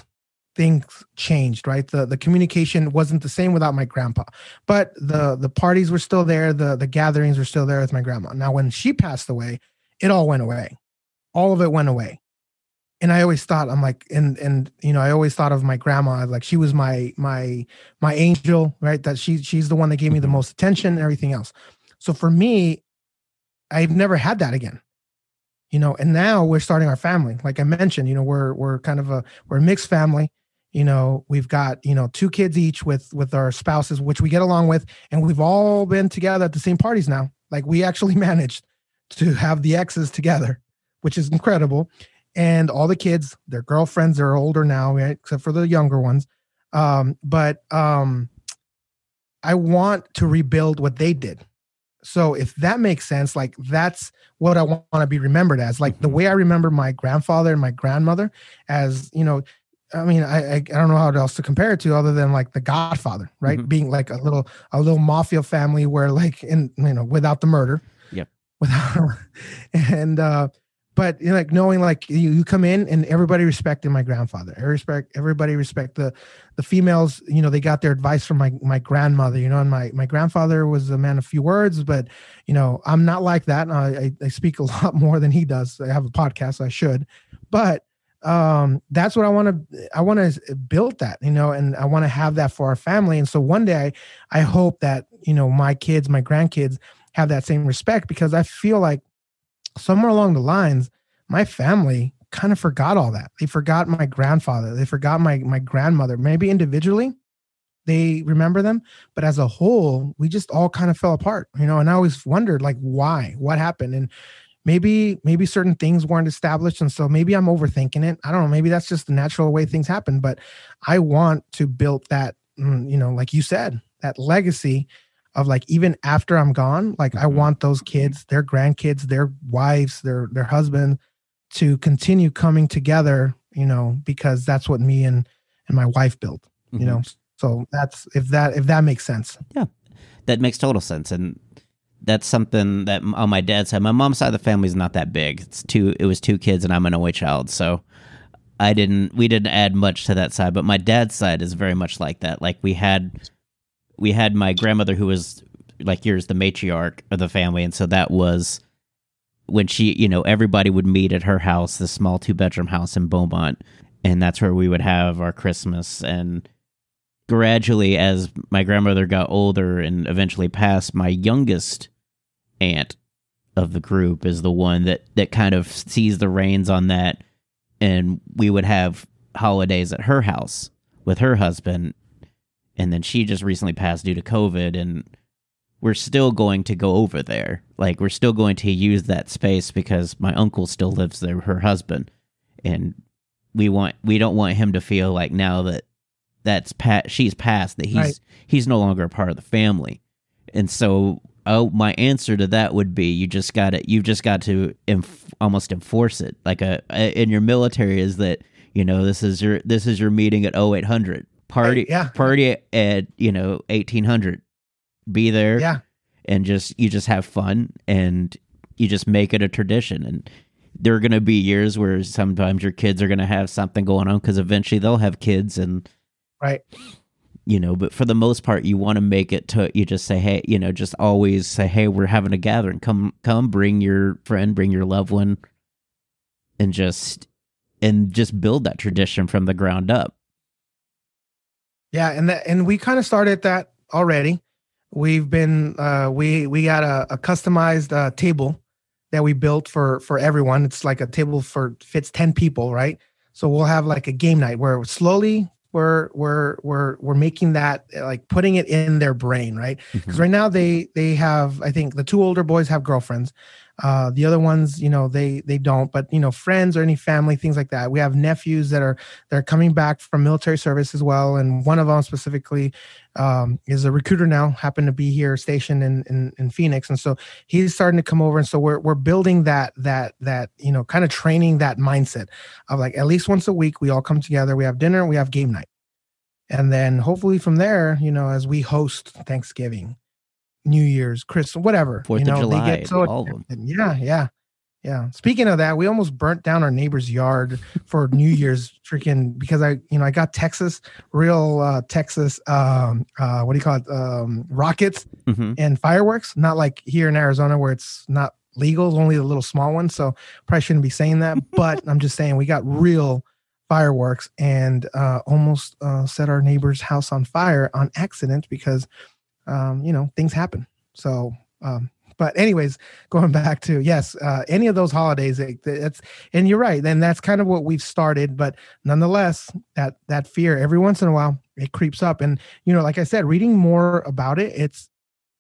things changed right? The the communication wasn't the same without my grandpa but the the parties were still there the the gatherings were still there with my grandma. Now when she passed away it all went away. All of it went away and I always thought I'm like and and you know I always thought of my grandma like she was my my my angel right? That she she's the one that gave me the mm-hmm. most attention and everything else. So for me I've never had that again you know and now we're starting our family. Like I mentioned you know we're we're kind of a we're a mixed family. You know we've got you know two kids each with with our spouses which we get along with and we've all been together at the same parties now. Like we actually managed to have the exes together which is incredible and all the kids their girlfriends are older now right except for the younger ones. Um but um i want to rebuild what they did. So if that makes sense like that's what i want to be remembered as like the way i remember my grandfather and my grandmother as you know i mean i i, I don't know how else to compare it to other than like the godfather right? Mhm. being like a little a little mafia family where like in you know without the murder. Yep. without and uh but like knowing like you, you come in and everybody respected my grandfather. I respect everybody respect the the females you know they got their advice from my my grandmother you know and my my grandfather was a man of few words but you know i'm not like that i i, I speak a lot more than he does. I have a podcast so i should. But um that's what i want to i want to build that you know and i want to have that for our family. And so one day i hope that you know my kids my grandkids have that same respect because i feel like somewhere along the lines my family kind of forgot all that. They forgot my grandfather they forgot my my grandmother maybe individually they remember them but as a whole we just all kind of fell apart you know and i always wondered like why? What happened? And maybe maybe certain things weren't established and so maybe i'm overthinking it. I don't know maybe that's just the natural way things happen but i want to build that mm, you know like you said that legacy of like even after i'm gone like i Mhm. want those kids their grandkids their wives their their husband to continue coming together you know because that's what me and and my wife built you know? So that's if that if that makes sense. Yeah. that makes total sense and that's something that on my dad's side my mom's side of the family is not that big. It's two it was two kids and i'm an only child so i didn't we didn't add much to that side but my dad's side is very much like that. Like we had we had my grandmother who was like yours the matriarch of the family and so that was when she you know everybody would meet at her house the small two bedroom house in beaumont and that's where we would have our christmas. And gradually as my grandmother got older and eventually passed my youngest aunt of the group is the one that that kind of sees the reins on that and we would have holidays at her house with her husband and then she just recently passed due to covid and we're still going to go over there. Like we're still going to use that space because my uncle still lives there her husband and we want we don't want him to feel like now that that's pat she's passed that he's Right. he's no longer a part of the family. And so oh my answer to that would be you just got to you've just got to enf- almost enforce it. Like a, a in your military is that you know this is your this is your meeting at 0800 party yeah. party at you know 1800 be there yeah. and just you just have fun and you just make it a tradition. And there are going to be years where sometimes your kids are going to have something going on because eventually they'll have kids and right. you know but for the most part you want to make it to you just say hey you know just always say hey we're having a gathering. Come come bring your friend bring your loved one and just and just build that tradition from the ground up yeah and that and we kind of started that already we've been uh we we got a, a customized uh table that we built for for everyone. It's like a table for fits 10 people, right? So we'll have like a game night where slowly we're we're we're we're making that like putting it in their brain, right? Because mm-hmm. right now they they have I think the two older boys have girlfriends. Uh, the other ones, you know, they they don't. But you know, friends or any family, things like that. We have nephews that are they're coming back from military service as well, and one of them specifically um, is a recruiter now. Happened to be here stationed in, in in Phoenix, and so he's starting to come over. And so we're we're building that that that you know kind of training that mindset of like at least once a week we all come together. We have dinner, we have game night, and then hopefully from there, you know, as we host Thanksgiving New Year's, Christmas, whatever. Fourth you know, of July, they get so all of them. Yeah, yeah, yeah. Speaking of that, we almost burnt down our neighbor's yard for New Year's freaking because I, you know, I got Texas, real uh, Texas, um, uh, what do you call it, um, rockets mm-hmm. and fireworks. Not like here in Arizona where it's not legal, only the little small ones. So probably shouldn't be saying that, but I'm just saying we got real fireworks and uh, almost uh, set our neighbor's house on fire on accident because um, you know, things happen. So, um, but anyways, going back to yes, uh, any of those holidays, it, it's and you're right. Then that's kind of what we've started. But nonetheless, that that fear every once in a while it creeps up, and you know, like I said, reading more about it, it's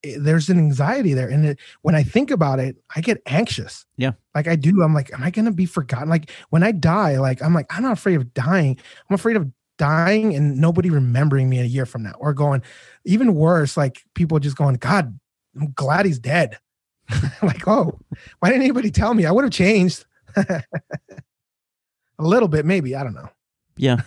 it, there's an anxiety there, and it, when I think about it, I get anxious. Yeah, like I do. I'm like, am I gonna be forgotten? Like when I die, like I'm like, I'm not afraid of dying. I'm afraid of dying and nobody remembering me a year from now or going even worse like people just going god i'm glad he's dead. Like oh why didn't anybody tell me? I would have changed. A little bit maybe i don't know. Yeah.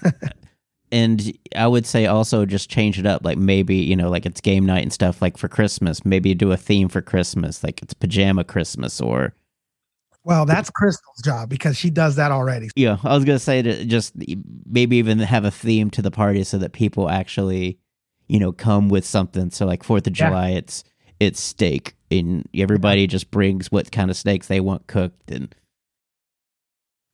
And i would say also just change it up like maybe you know like it's game night and stuff like for christmas maybe do a theme for christmas like it's pajama christmas or well, that's Crystal's job because she does that already. Yeah, I was gonna say to just maybe even have a theme to the party so that people actually, you know, come with something. So like Fourth of July, yeah. it's it's steak, and everybody just brings what kind of steaks they want cooked, and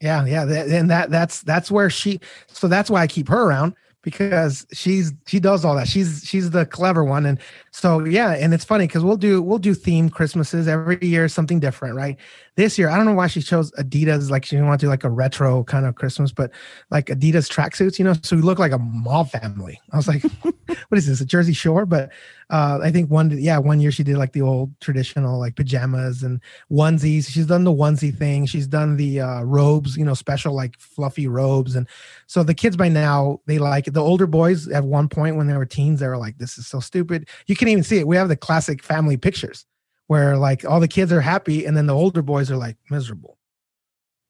yeah, yeah, and that that's that's where she. So that's why I keep her around because she's she does all that. She's she's the clever one, and so yeah, and it's funny because we'll do we'll do themed Christmases every year, something different, right? This year, I don't know why she chose Adidas, like she didn't want to do like a retro kind of Christmas, but like Adidas tracksuits, you know. So we look like a mob family. I was like, what is this, a Jersey Shore? But uh, I think one yeah one year she did like the old traditional like pajamas and onesies. She's done the onesie thing. She's done the uh, robes, you know, special like fluffy robes, and so the kids by now they like it. The older boys at one point when they were teens, they were like, "This is so stupid." You can even see it. We have the classic family pictures where like all the kids are happy and then the older boys are like miserable.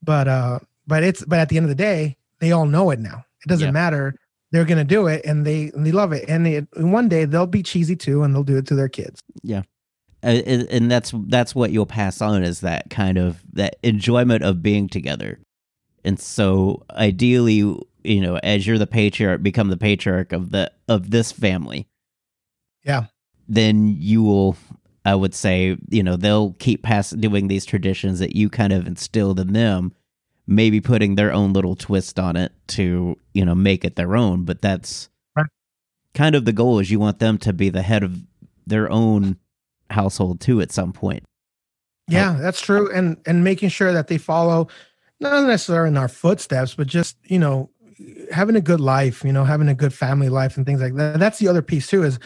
But uh, but it's but at the end of the day, they all know it now. It doesn't yeah. matter they're going to do it and they and they love it and, and one day they'll be cheesy too and they'll do it to their kids yeah uh, and that's that's what you'll pass on is that kind of that enjoyment of being together and so ideally you know as you're the patriarch become the patriarch of the of this family yeah then you will i would say you know they'll keep pass doing these traditions that you kind of instilled in them maybe putting their own little twist on it to you know make it their own. But that's right. kind of the goal is you want them to be the head of their own household too at some point. Yeah that's true. And and making sure that they follow not necessarily in our footsteps but just you know having a good life you know having a good family life and things like that. That's the other piece too is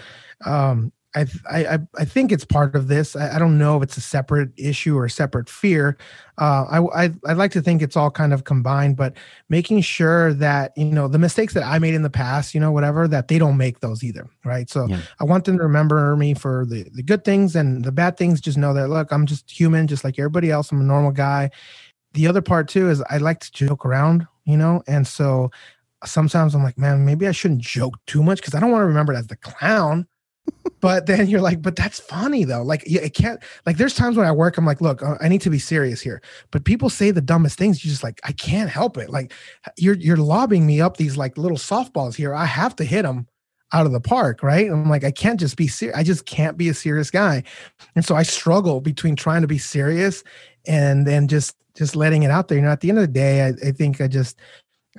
um I, I I think it's part of this. I, I, don't know if it's a separate issue or a separate fear. Uh, I, I would like to think it's all kind of combined, but making sure that you know the mistakes that I made in the past, you know, whatever, that they don't make those either, right? So yeah. I want them to remember me for the the good things and the bad things. Just know that look, I'm just human, just like everybody else. I'm a normal guy. The other part too is I like to joke around, you know, and so sometimes I'm like, man, maybe I shouldn't joke too much because I don't want to remember it as the clown but then you're like, but that's funny though. Like, it can't. Like, there's times when I work, I'm like, look, uh, I need to be serious here. But people say the dumbest things. You just like, I can't help it. Like, you're you're lobbing me up these like little softballs here. I have to hit them out of the park, right? I'm like, I can't just be serious. I just can't be a serious guy. And so I struggle between trying to be serious and then just just letting it out there. You know, at the end of the day, I, I think I just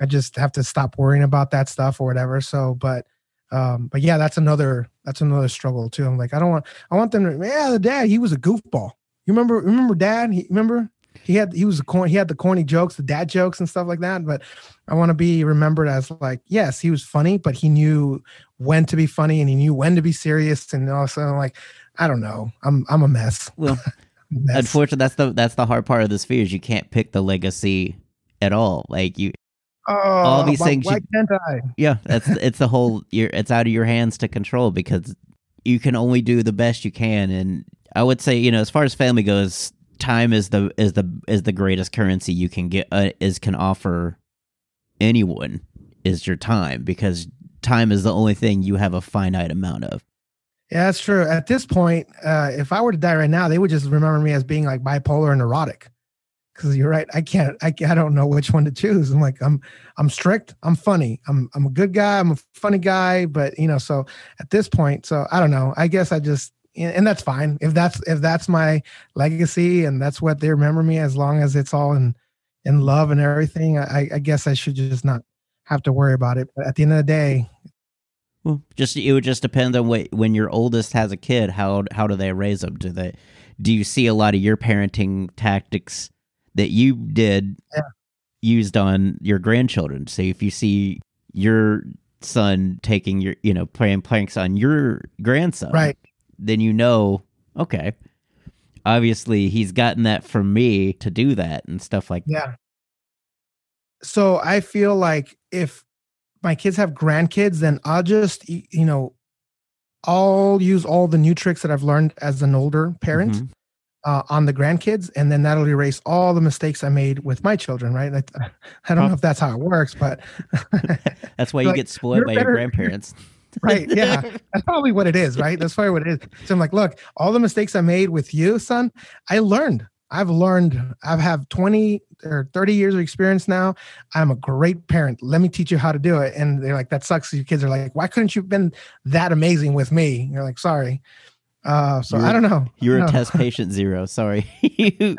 I just have to stop worrying about that stuff or whatever. So, but um, but yeah, that's another that's another struggle too. I'm like, I don't want I want them to yeah, the dad, he was a goofball. You remember remember dad? He remember he had he was a corny he had the corny jokes, the dad jokes and stuff like that. But I want to be remembered as like, yes, he was funny, but he knew when to be funny and he knew when to be serious. And also like, I don't know. I'm I'm a mess. Well mess. unfortunately that's the that's the hard part of this fear is you can't pick the legacy at all. Like you Oh, all these things. Why you, can't I? Yeah, that's it's the whole. You're, it's out of your hands to control because you can only do the best you can. And I would say, you know, as far as family goes, time is the is the is the greatest currency you can get uh, is can offer anyone is your time because time is the only thing you have a finite amount of. Yeah, that's true. At this point, uh, if I were to die right now, they would just remember me as being like bipolar and neurotic because you're right. I can't. I, I don't know which one to choose. I'm like I'm I'm strict. I'm funny. I'm I'm a good guy. I'm a funny guy. But you know, so at this point, so I don't know. I guess I just and that's fine if that's if that's my legacy and that's what they remember me as long as it's all in in love and everything. I, I guess I should just not have to worry about it. But at the end of the day, well, just it would just depend on what when your oldest has a kid. How how do they raise them? Do they do you see a lot of your parenting tactics? That you did yeah. used on your grandchildren. So if you see your son taking your, you know, playing planks on your grandson, right, then you know, okay, obviously he's gotten that from me to do that and stuff like yeah. That. So I feel like if my kids have grandkids, then I'll just, you know, I'll use all the new tricks that I've learned as an older parent. Mm-hmm uh, on the grandkids, and then that'll erase all the mistakes I made with my children. Right? I, I don't know if that's how it works, but that's why you like, get spoiled by better, your grandparents. right? Yeah, that's probably what it is. Right? That's probably what it is. So I'm like, look, all the mistakes I made with you, son, I learned. I've learned. I've have 20 or 30 years of experience now. I'm a great parent. Let me teach you how to do it. And they're like, that sucks. Your kids are like, why couldn't you have been that amazing with me? You're like, sorry. Uh, so you're, I don't know. You're a test patient zero. Sorry.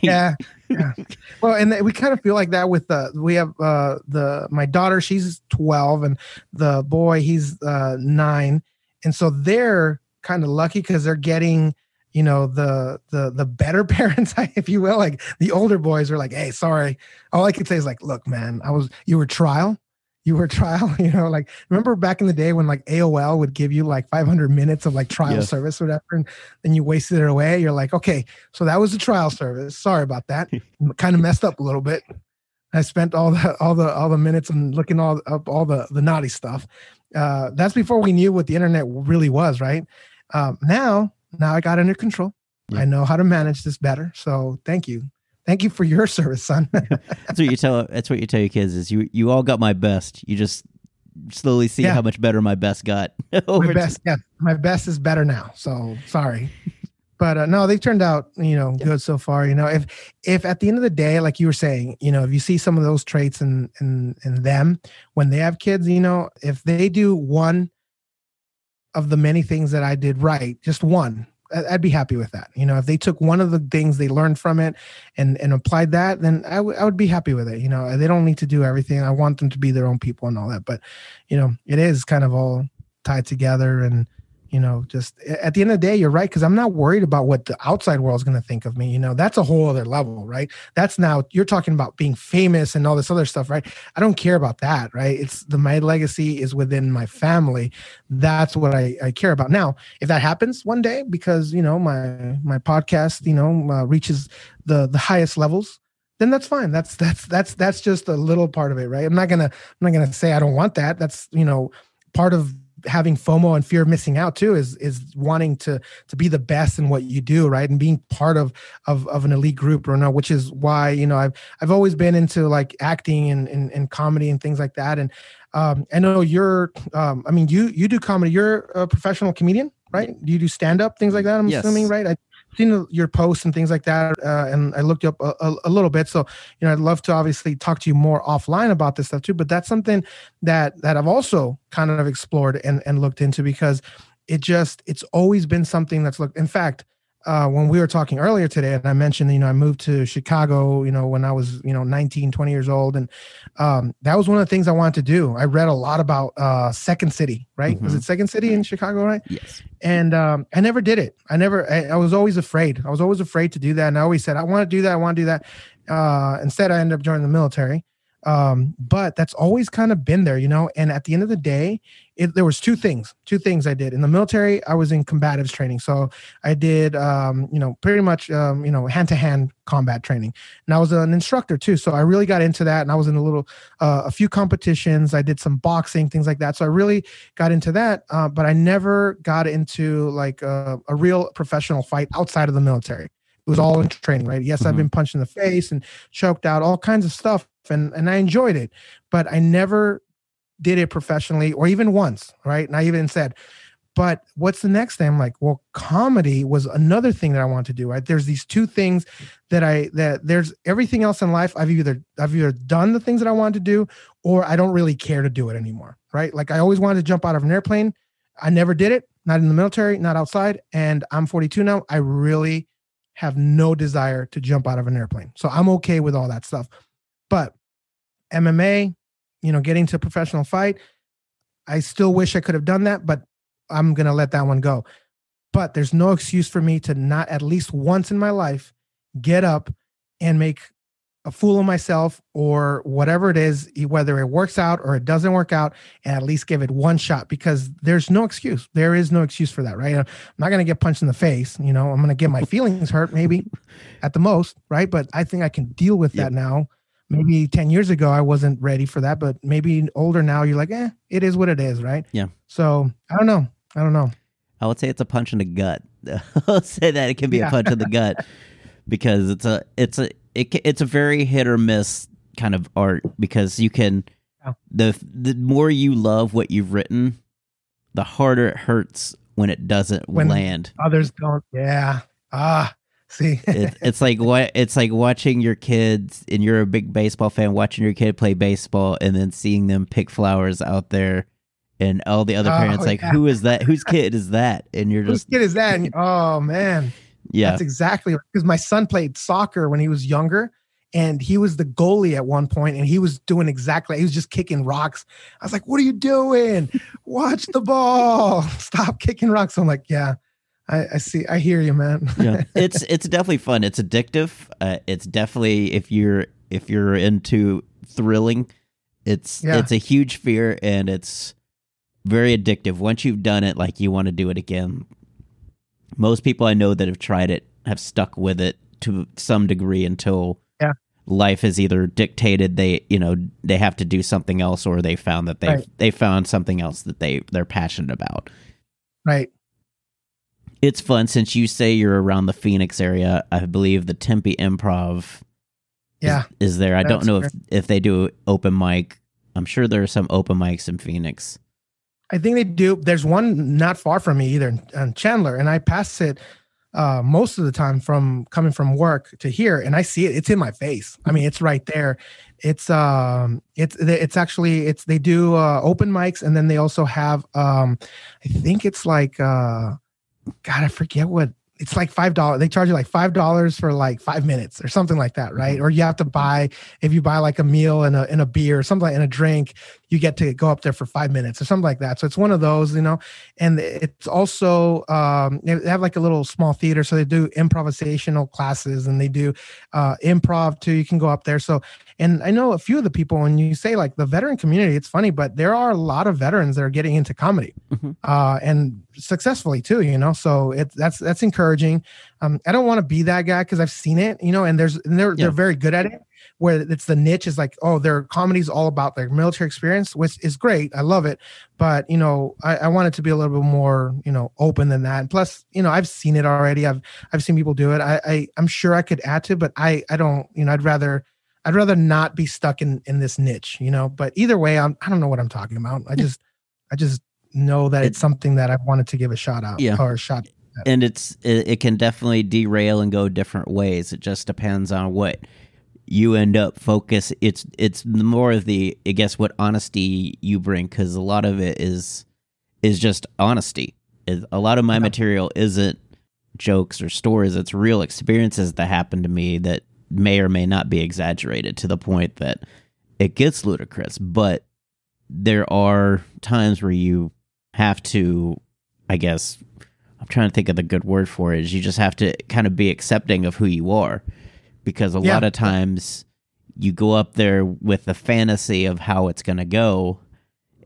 yeah, yeah. Well, and we kind of feel like that with the we have uh the my daughter. She's twelve, and the boy he's uh nine, and so they're kind of lucky because they're getting you know the the the better parents if you will like the older boys are like hey sorry all i can say is like look man i was you were trial you were trial you know like remember back in the day when like aol would give you like 500 minutes of like trial yes. service whatever and then you wasted it away you're like okay so that was a trial service sorry about that. Kind of messed up a little bit. I spent all the all the all the minutes and looking all up all the the naughty stuff. Uh that's before we knew what the internet really was right? Um now now i got under control. Yeah. i know how to manage this better so thank you Thank you for your service, son. that's what you tell. That's what you tell your kids is you. You all got my best. You just slowly see yeah. how much better my best got. my best, yeah, my best is better now. So sorry, but uh, no, they've turned out you know yeah. good so far. You know, if if at the end of the day, like you were saying, you know, if you see some of those traits in in in them when they have kids, you know, if they do one of the many things that I did right, just one, I'd be happy with that. You know, if they took one of the things they learned from it and and applied that, then I, w- I would be happy with it. You know, they don't need to do everything. I want them to be their own people and all that. But, you know, it is kind of all tied together and you know just at the end of the day you're right because i'm not worried about what the outside world is going to think of me you know? That's a whole other level right? That's now you're talking about being famous and all this other stuff right? I don't care about that right? It's the my legacy is within my family. That's what i, I care about. Now if that happens one day because you know my my podcast you know uh, reaches the the highest levels then that's fine. That's that's that's that's just a little part of it right? I'm not gonna i'm not gonna say i don't want that. That's you know part of having FOMO and fear of missing out too is is wanting to to be the best in what you do, right? And being part of of, of an elite group or no, which is why, you know, I've I've always been into like acting and, and, and comedy and things like that. And um, I know you're. Um, I mean, you you do comedy. You're a professional comedian, right? Do you do stand up things like that? I'm Yes. assuming, right? I your posts and things like that, uh, and I looked up a, a, a little bit. So you know, I'd love to obviously talk to you more offline about this stuff too. But that's something that that I've also kind of explored and and looked into because it just it's always been something that's looked. In fact. Uh, when we were talking earlier today and i mentioned you know i moved to chicago you know when i was you know 19 20 years old and um, that was one of the things I wanted to do. I read a lot about uh, Second City, right? Was Mhm. it Second City in Chicago, right? Yes. And um, I never did it. I never. I, I was always afraid. I was always afraid to do that, and I always said, "I want to do that. I want to do that." Uh, instead, I ended up joining the military. Um, but that's always kind of been there, you know. And at the end of the day, it, there was two things. Two things I did in the military. I was in combatives training, so I did, um, you know, pretty much, um, you know, hand to hand combat training. And I was an instructor too, so I really got into that. And I was in a little, uh, a few competitions. I did some boxing, things like that. So I really got into that. Uh, but I never got into like a, a real professional fight outside of the military. It was all in training, right? Yes, I've Mhm. been punched in the face and choked out, all kinds of stuff, and and I enjoyed it. But I never did it professionally or even once, right? And I even said, but what's the next thing? I'm like, well, comedy was another thing that I want to do. Right? There's these two things that I that there's everything else in life. I've either I've either done the things that I wanted to do, or I don't really care to do it anymore. Right? Like I always wanted to jump out of an airplane. I never did it. Not in the military, not outside. And I'm 42 now. I really have no desire to jump out of an airplane. So I'm okay with all that stuff. But MMA, you know, getting to professional fight, I still wish I could have done that, but I'm going to let that one go. But there's no excuse for me to not at least once in my life get up and make a fool of myself or whatever it is, whether it works out or it doesn't work out, and at least give it one shot because there's no excuse. There is no excuse for that, right? I'm not going to get punched in the face. You know, I'm going to get my feelings hurt maybe at the most, right? But I think I can deal with Yep. that now. Maybe 10 years ago, I wasn't ready for that, but maybe older now, you're like, eh, it is what it is, right? Yeah. So I don't know. I don't know. I would say it's a punch in the gut. I'll say that it can be Yeah. a punch in the gut because it's a it's a it, it's a very hit or miss kind of art because you can Yeah. the the more you love what you've written, the harder it hurts when it doesn't When- land. Others don't. Yeah. Ah, see. it, it's like what it's like watching your kids and you're a big baseball fan watching your kid play baseball and then seeing them pick flowers out there and all the other Oh, parents like yeah. who is that whose kid is that and you're just, Whose kid is that? And- oh man. Yeah That's exactly because my son played soccer when he was younger, and he was the goalie at one point, and he was doing exactly. He was just kicking rocks. I was like, "What are you doing? Watch the ball! Stop kicking rocks!" I'm like, "Yeah, I, I see. I hear you, man." yeah it's it's definitely fun it's addictive uh, it's definitely if you're if you're into thrilling it's Yeah. it's a huge fear and it's very addictive once you've done it like you want to do it again most people i know that have tried it have stuck with it to some degree until Yeah. life has either dictated they you know they have to do something else or they found that they Right. they found something else that they they're passionate about right. it's fun since you say you're around the Phoenix area. I believe the Tempe Improv is- Yeah. is, there. I don't know if if they do open mic. I'm sure there are some open mics in Phoenix. I think they do. There's one not far from me either, in, in Chandler, and I pass it uh, most of the time from coming from work to here, and I see it. It's in my face. I mean, it's right there. It's um, it's it's actually it's they do uh, open mics, and then they also have um, I think it's like uh, God, I forget what. It's like five dollars. They charge you like five dollars for like five minutes or something like that, right? Or you have to buy if you buy like a meal and a and a beer or something like, and a drink, you get to go up there for five minutes or something like that. So it's one of those, you know. And it's also um, they have like a little small theater, so they do improvisational classes and they do uh, improv too. You can go up there. So, and I know a few of the people when you say like the veteran community, it's funny, but there are a lot of veterans that are getting into comedy, Mhm. uh, and successfully too. You know, so it's that's that's encouraging. Um, I don't want to be that guy because I've seen it, you know, and there's and they're Yeah. they're very good at it where it's the niche is like, oh, their comedy's all about their military experience, which is great. I love it. But, you know, I, I want it to be a little bit more, you know, open than that. And plus, you know, I've seen it already. I've I've seen people do it. I, I I'm sure I could add to, it, but I I don't, you know, I'd rather I'd rather not be stuck in in this niche, you know. But either way, I'm I don't know what I'm talking about. I just I just know that it's something that I wanted to give a shot out Yeah. or a shot. And it's it, it can definitely derail and go different ways. It just depends on what you end up focus. It's it's more of the I guess what honesty you bring because a lot of it is is just honesty. A lot of my Yeah. material isn't jokes or stories. It's real experiences that happen to me that may or may not be exaggerated to the point that it gets ludicrous. But there are times where you have to, I guess, I'm trying to think of the good word for it. Is you just have to kind of be accepting of who you are, because a Yeah. lot of times you go up there with the fantasy of how it's going to go,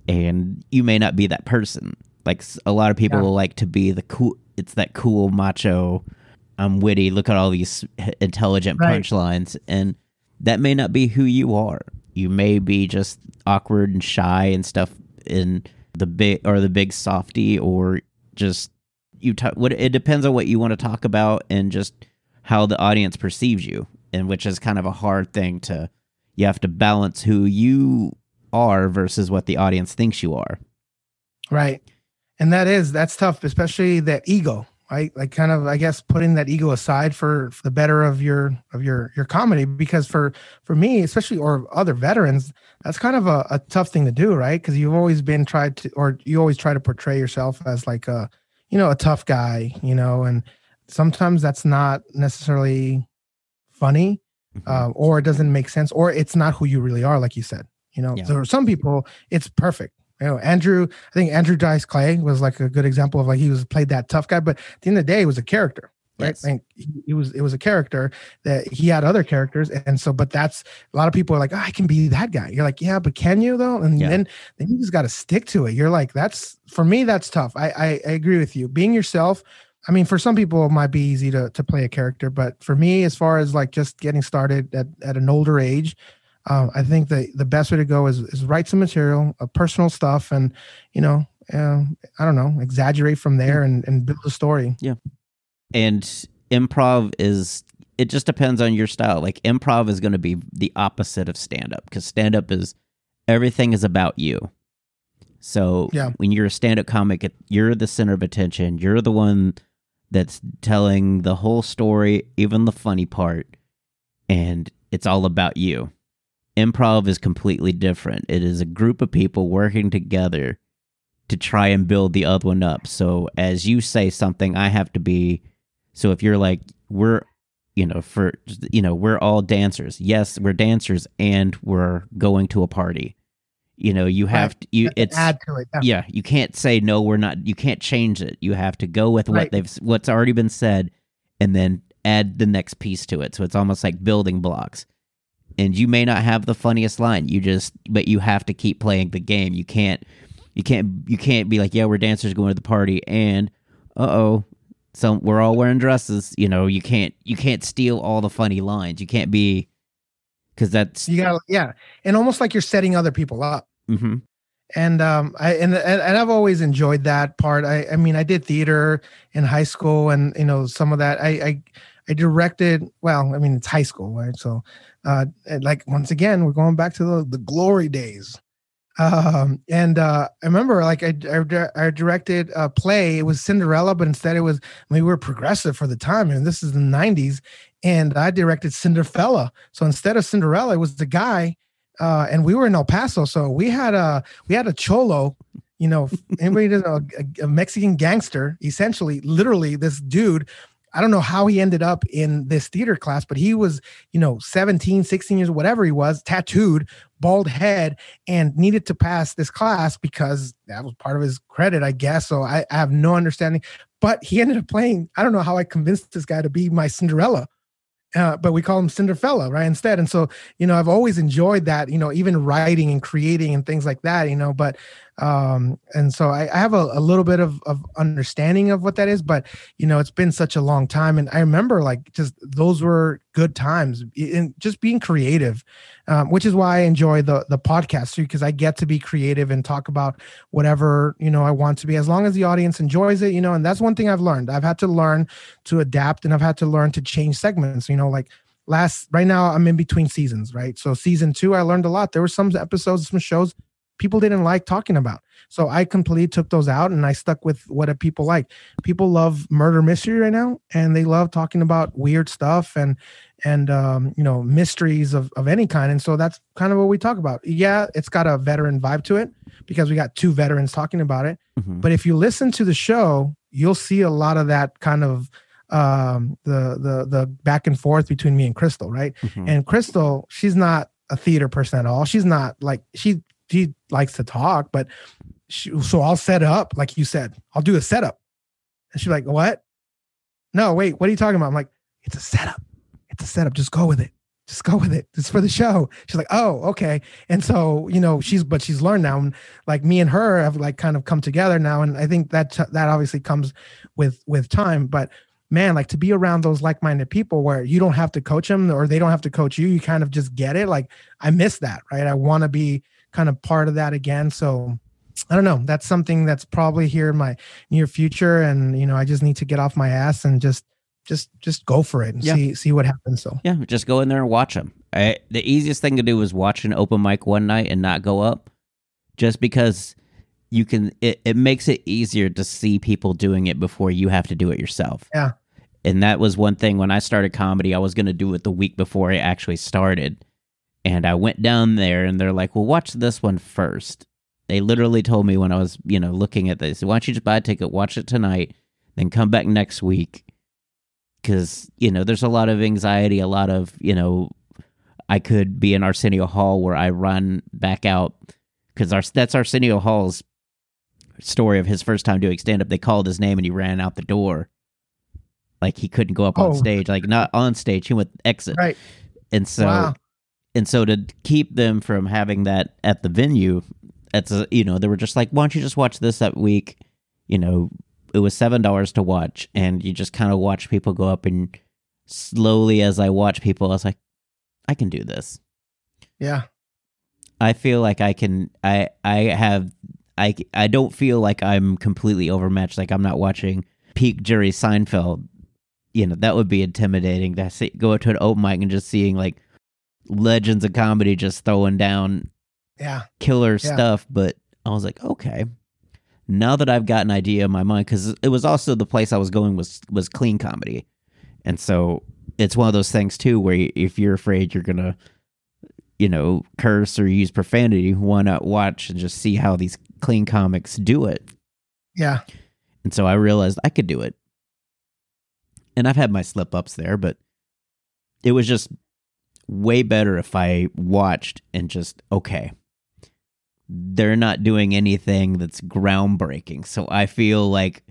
and you may not be that person. Like a lot of people Yeah. like to be the cool. It's that cool macho. I'm witty. Look at all these intelligent Right. punchlines, and that may not be who you are. You may be just awkward and shy and stuff in the big or the big softy or just you talk what it depends on what you want to talk about and just how the audience perceives you and which is kind of a hard thing to you have to balance who you are versus what the audience thinks you are Right. And that is that's tough, especially that ego, right? Like kind of I guess putting that ego aside for, for the better of your of your your comedy because for for me, especially or other veterans, that's kind of a, a tough thing to do, right? Because you've always been tried to or you always try to portray yourself as like a you know, a tough guy, you know, and sometimes that's not necessarily funny uh, or it doesn't make sense, or it's not who you really are, like you said. You know, Yeah. so some people, it's perfect. You know, Andrew, I think Andrew Dice Clay was like a good example of like he was played that tough guy, but at the end of the day, he was a character, right? Yes. Like he, he was, it was a character that he had other characters, and so, but that's a lot of people are like, oh, I can be that guy. You're like, yeah, but can you though? And Yeah. then then you just got to stick to it. You're like, that's for me, that's tough. I, I I agree with you. Being yourself. I mean, for some people, it might be easy to to play a character, but for me, as far as like just getting started at, at an older age, um, I think the the best way to go is is write some material, uh, personal stuff, and you know, uh, I don't know, exaggerate from there and and build a story. And improv is it just depends on your style. Like improv is going to be the opposite of stand up because stand up is everything is about you. So Yeah. when you're a stand up comic you're the center of attention. You're the one that's telling the whole story even the funny part and it's all about you. Improv is completely different. It is a group of people working together to try and build the other one up. So as you say something i have to be so if you're like, we're, you know, for, you know, we're all dancers. Yes, we're dancers and we're going to a party. You know, you have to, you, it's, add to it. Yeah. yeah, you can't say, no, we're not, you can't change it. You have to go with what Right. they've, what's already been said and then add the next piece to it. So it's almost like building blocks. And you may not have the funniest line. You just, but you have to keep playing the game. You can't, you can't, you can't be like, yeah, we're dancers going to the party and, uh oh, so we're all wearing dresses. You know, you can't you can't steal all the funny lines. You can't be because that's You got yeah, and almost like you're setting other people up. mhm. and um i and, and and i've always enjoyed that part i i mean i did theater in high school and you know some of that i i i directed well i mean it's high school right so uh like once again we're going back to the the glory days um and uh i remember like i i, I directed a play it was cinderella but instead it was I mean, we were progressive for the time and this is the 90s and i directed cinderella so instead of cinderella it was the guy uh, and we were in El Paso, so we had a we had a cholo, you know, anybody doesn't know a, a Mexican gangster, essentially, literally this dude. I don't know how he ended up in this theater class, but he was, you know, 17, 16 years, whatever he was, tattooed, bald head, and needed to pass this class because that was part of his credit, I guess. So I, I have no understanding. But he ended up playing. I don't know how I convinced this guy to be my Cinderella uh, but we call him Cinderfella, right? Instead. And so, you know, I've always enjoyed that, you know, even writing and creating and things like that, you know, but, um, and so I, I have a, a little bit of, of understanding of what that is, but, you know, it's been such a long time. And I remember like just those were good times and just being creative, um, which is why I enjoy the, the podcast too, because I get to be creative and talk about whatever, you know, I want to be as long as the audience enjoys it, you know, and that's one thing I've learned. I've had to learn to adapt and I've had to learn to change segments. You know, like last right now I'm in between seasons, right? So season two, I learned a lot. There were some episodes, some shows people didn't like talking about. So I completely took those out and I stuck with what people like. People love murder mystery right now, and they love talking about weird stuff and and um, you know mysteries of of any kind. And so that's kind of what we talk about. Yeah, it's got a veteran vibe to it because we got two veterans talking about it. Mhm. But if you listen to the show, you'll see a lot of that kind of um the the the back and forth between me and Crystal, right? Mhm. And Crystal, she's not a theater person at all. She's not like she she likes to talk, but she, so I'll set up like you said. I'll do a setup, and she's like, "What? No, wait. What are you talking about?" I'm like, "It's a setup. It's a setup. Just go with it. Just go with it. It's for the show." She's like, "Oh, okay." And so you know, she's but she's learned now. And like me and her have like kind of come together now, and I think that that obviously comes with with time, but man, like to be around those like-minded people where you don't have to coach them or they don't have to coach you. You kind of just get it. Like I miss that, right? I want to be kind of part of that again. So I don't know. That's something that's probably here in my near future. And you know, I just need to get off my ass and just just just go for it and Yeah. see see what happens. So Yeah, just go in there and watch them. I, the easiest thing to do is watch an open mic one night and not go up, just because you can. It, it makes it easier to see people doing it before you have to do it yourself. Yeah. And that was one thing when I started comedy, I was going to do it the week before I actually started. And I went down there and they're like, well, watch this one first. They literally told me when I was, you know, looking at this, why don't you just buy a ticket, watch it tonight, then come back next week because you know there's a lot of anxiety a lot of you know i could be in arsenio hall where i run back out because our that's arsenio hall's story of his first time doing stand-up they called his name and he ran out the door like he couldn't go up on Oh. stage like not on stage he went exit right. and so wow. And so to keep them from having that at the venue it's a, you know they were just like why don't you just watch this that week? You know it was seven dollars to watch and you just kind of watch people go up and slowly as i watch people i was like i can do this. Yeah. i feel like i can i i have i i don't feel like i'm completely overmatched like i'm not watching peak jerry seinfeld. You know that would be intimidating to see, go to an open mic and just seeing like legends of comedy just throwing down Yeah. killer Yeah. stuff but i was like okay now that i've got an idea in my mind because it was also the place i was going was was clean comedy and so it's one of those things too where if you're afraid you're gonna you know curse or use profanity why not watch and just see how these clean comics do it Yeah. and so i realized i could do it and i've had my slip ups there but it was just way better if i watched and just okay they're not doing anything that's groundbreaking so i feel like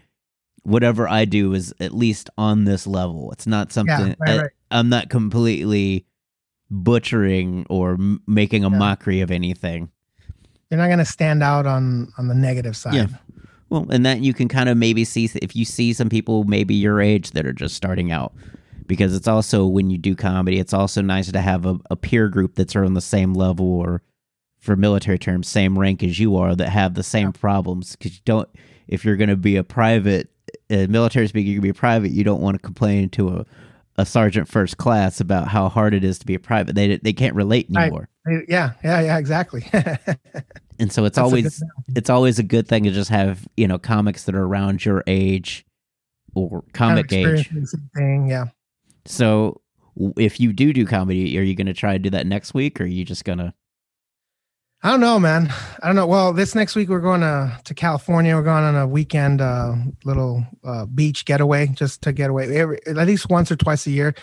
whatever i do is at least on this level it's not something Yeah. Right. I, Right. i'm not completely butchering or m- making a Yeah. mockery of anything You're not gonna stand out on on the negative side. Yeah. Well, and that you can kind of maybe see if you see some people maybe your age that are just starting out. Because it's also when you do comedy, it's also nice to have a, a peer group that's on the same level or, for military terms, same rank as you are that have the same problems. Because you don't, if you're going to be a private, uh, military speaking, you can be a private, you don't want to complain to a, a sergeant first class about how hard it is to be a private. They they can't relate anymore. Yeah. Yeah. Yeah. Exactly. And so it's That's always it's always a good thing to just have you know comics that are around your age or kind of comic age. thing. Yeah. So if you do do comedy, are you going to try to do that next week, or are you just gonna? I don't know, man. I don't know. Well, this next week we're going to to California. We're going on a weekend uh, little uh, beach getaway, just to get away every, at least once or twice a year.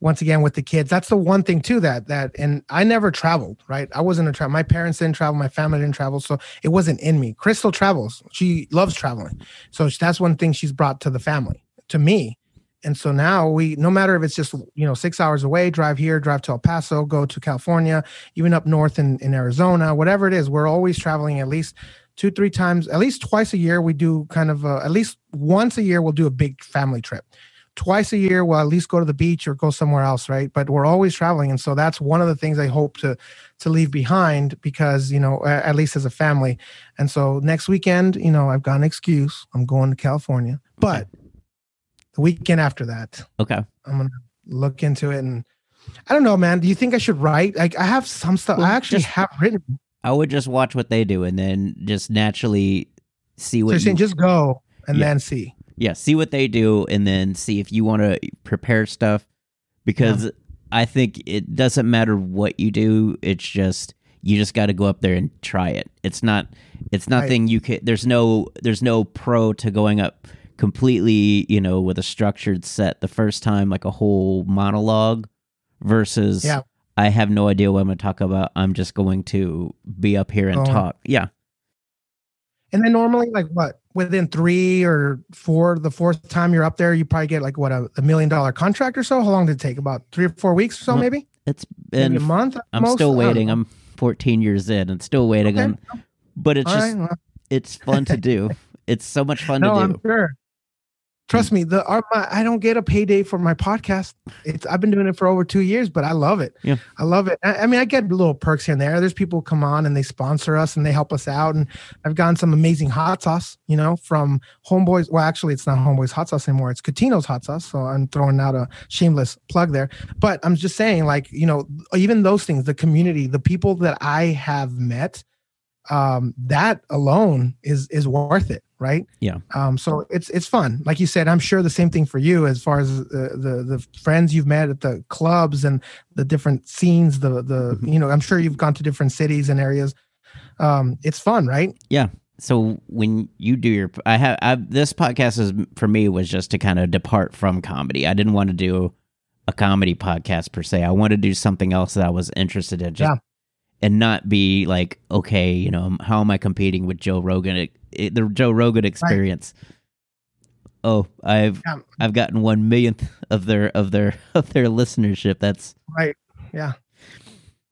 Once again with the kids. That's the one thing too that that and I never traveled. Right, I wasn't a travel. My parents didn't travel. My family didn't travel, so it wasn't in me. Crystal travels. She loves traveling, so that's one thing she's brought to the family. To me, and so now we, no matter if it's just you know six hours away, drive here, drive to El Paso, go to California, even up north in, in Arizona, whatever it is, we're always traveling at least two, three times, at least twice a year. We do kind of uh, at least once a year, we'll do a big family trip. Twice a year, we'll at least go to the beach or go somewhere else, right? But we're always traveling, and so that's one of the things I hope to to leave behind because you know at least as a family. And so next weekend, you know, I've got an excuse. I'm going to California, but the weekend after that, Okay, I'm gonna look into it and I don't know, man. Do you think I should write? Like I have some stuff. Well, I actually just- have written. I would just watch what they do and then just naturally see So what you're you, saying just go and Yeah. then see. yeah, see what they do and then see if you want to prepare stuff because I think it doesn't matter what you do, it's just you just got to go up there and try it. It's not it's Right. nothing you can there's no there's no pro to going up completely, you know, with a structured set the first time like a whole monologue versus Yeah. I have no idea what I'm going to talk about. I'm just going to be up here and on. talk. Yeah. And then normally, like what within three or four, the fourth time you're up there, you probably get like what a, a million dollar contract or so. How long did it take? About three or four weeks or so, Mm, maybe. It's been a month. I'm most? still waiting. I'm 14 years in and still waiting. Okay. I'm, but it's All just right, it's fun to do. It's so much fun no, to I'm do. sure. Trust me, the our, my, I don't get a payday for my podcast. It's I've been doing it for over two years, but I love it. Yeah. I love it. I, I mean, I get little perks here and there. There's people come on and they sponsor us and they help us out. And I've gotten some amazing hot sauce, you know, from Homeboys. Well, actually, it's not Homeboys hot sauce anymore. It's Catino's hot sauce. So I'm throwing out a shameless plug there. But I'm just saying, like, you know, even those things, the community, the people that I have met, um, that alone is is worth it, right? Yeah. Um, so it's it's fun. Like you said, I'm sure the same thing for you as far as the the, the friends you've met at the clubs and the different scenes. The the Mhm. you know, I'm sure you've gone to different cities and areas. Um, it's fun, right? Yeah so when you do your, I have I, this podcast is for me was just to kind of depart from comedy. I didn't want to do a comedy podcast per se. I wanted to do something else that I was interested in. Just, Yeah. And not be like, okay, you know, how am I competing with Joe Rogan? It, it- the Joe Rogan experience. Oh, I've Yeah. I've gotten one millionth of their of their of their listenership. That's Right. Yeah.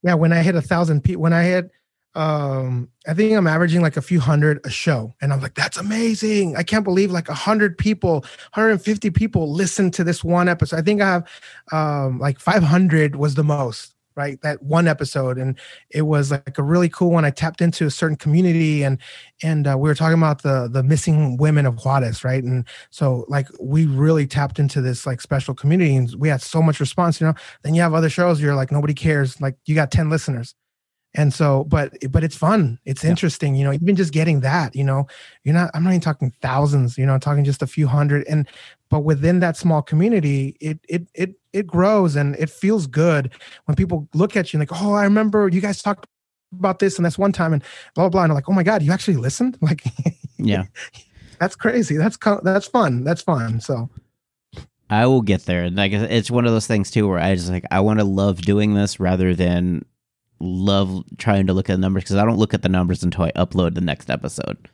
Yeah. When I hit a thousand people, when I hit, um, I think I'm averaging like a few hundred a show. And I'm like, that's amazing. I can't believe like a hundred people, 150 people listen to this one episode. I think I have um like 500 was the most, right? That one episode. And it was like a really cool one. I tapped into a certain community and and uh, we were talking about the the missing women of Juarez, right? And so like we really tapped into this like special community and we had so much response, you know. Then you have other shows you're like nobody cares, like you got 10 listeners. And so, but but it's fun. It's Yeah. interesting, you know, even just getting that, you know, you're not I'm not even talking thousands, you know, I'm talking just a few hundred. And but within that small community, it it it it grows and it feels good when people look at you and like, oh, I remember you guys talked about this and that's one time and blah blah blah. And I'm like, oh my God, you actually listened? Like yeah. that's crazy. That's that's fun. That's fun. So I will get there. And like it's one of those things too, where I just like I want to love doing this rather than love trying to look at the numbers because I don't look at the numbers until I upload the next episode.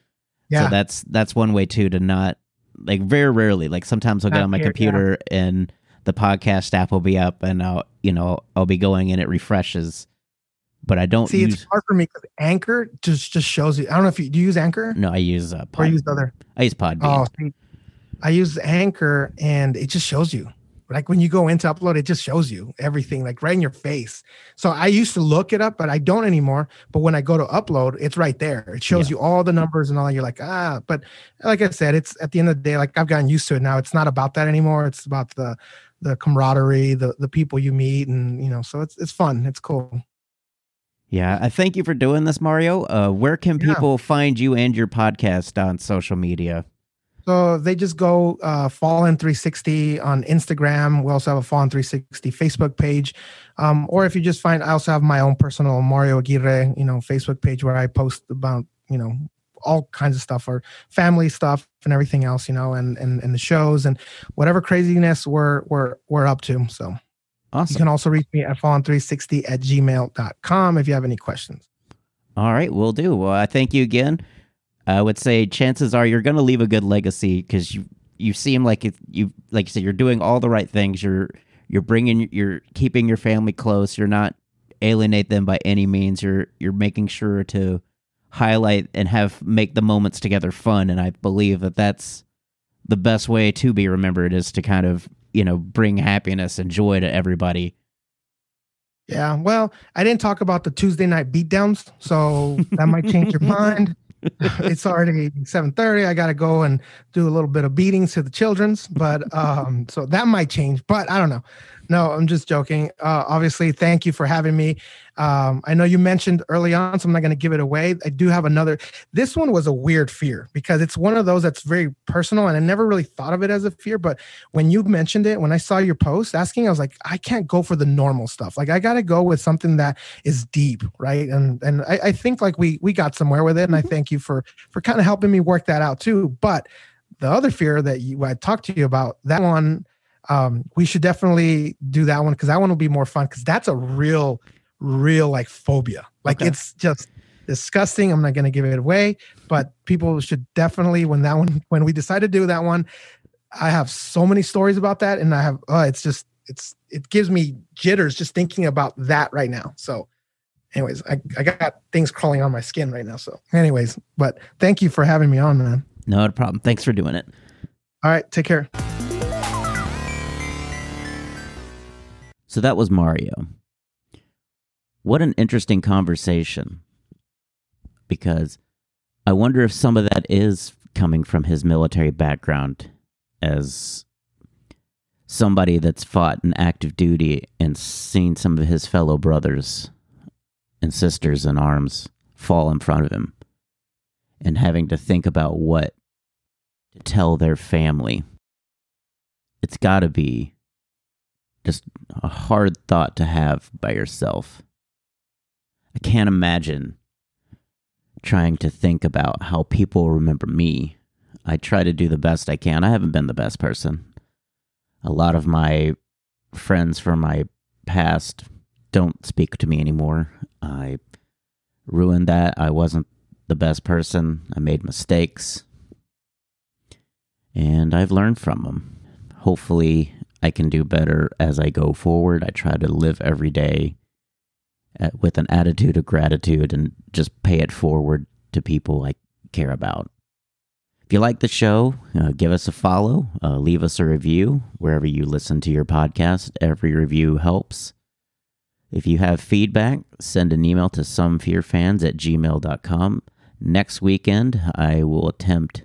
yeah, So that's that's one way too to not like very rarely. Like sometimes I'll get Not on my here, yeah. computer and the podcast app will be up and I'll you know I'll be going and it refreshes, but I don't see, use. it's hard for me because Anchor just just shows you. I don't know if you do you use Anchor no, I use uh, or Pod, you use other. I use Podbean. Oh, see, I use Anchor and it just shows you. Like when you go into upload, it just shows you everything like right in your face. So I used to look it up, but I don't anymore. But when I go to upload, it's right there. It shows Yeah. you all the numbers and all. that. You're like, ah, but like I said, it's at the end of the day, like I've gotten used to it now. It's not about that anymore. It's about the the camaraderie, the the people you meet, and you know, so it's it's fun. It's cool. Yeah, I thank you for doing this, Mario. Uh, where can Yeah. people find you and your podcast on social media? So they just go uh, Fall In 360 on Instagram. We also have a Fall In 360 Facebook page. Um, or if you just find, I also have my own personal Mario Aguirre, you know, Facebook page where I post about, you know, all kinds of stuff or family stuff and everything else, you know, and and, and the shows and whatever craziness we're we're we're up to. So you can also reach me at fallin360 at gmail.com if you have any questions. All right, we'll do. Well, I thank you again. I would say chances are you're going to leave a good legacy because you you seem like it, you like you said you're doing all the right things. You're you're bringing you're keeping your family close. You're not alienate them by any means. You're you're making sure to highlight and have make the moments together fun. And I believe that that's the best way to be remembered is to kind of you know bring happiness and joy to everybody. Yeah, well, I didn't talk about the Tuesday night beatdowns, so that might change your mind. it's already 7:30. I got to go and do a little bit of beatings to the children's, but um so that might change, but I don't know. No, I'm just joking. Uh, obviously, thank you for having me. Um, I know you mentioned early on, so I'm not going to give it away. I do have another. This one was a weird fear because it's one of those that's very personal, and I never really thought of it as a fear. But when you mentioned it, when I saw your post asking, I was like, I can't go for the normal stuff. Like I got to go with something that is deep, right? And and I, I think like we we got somewhere with it, and I thank you for for kind of helping me work that out too. But the other fear that you I talked to you about, that one, um, we should definitely do that one because that one will be more fun because that's a real, real like phobia. Like Okay. it's just disgusting. I'm not gonna give it away, but people should definitely when that one when we decide to do that one, I have so many stories about that, and I have oh, it's just it's it gives me jitters just thinking about that right now. So anyways, I, I got things crawling on my skin right now. So anyways, but thank you for having me on, man. No problem. Thanks for doing it. All right, take care. So that was Mario. What an interesting conversation. Because I wonder if some of that is coming from his military background as somebody that's fought in active duty and seen some of his fellow brothers and sisters in arms fall in front of him and having to think about what to tell their family. It's got to be just a hard thought to have by yourself. I can't imagine trying to think about how people remember me. I try to do the best I can. I haven't been the best person. A lot of my friends from my past don't speak to me anymore. I ruined that. I wasn't the best person. I made mistakes. And I've learned from them. Hopefully, I can do better as I go forward. I try to live every day at, with an attitude of gratitude and just pay it forward to people I care about. If you like the show, uh, give us a follow, uh, leave us a review wherever you listen to your podcast. Every review helps. If you have feedback, send an email to somefearfans at gmail.com. Next weekend, I will attempt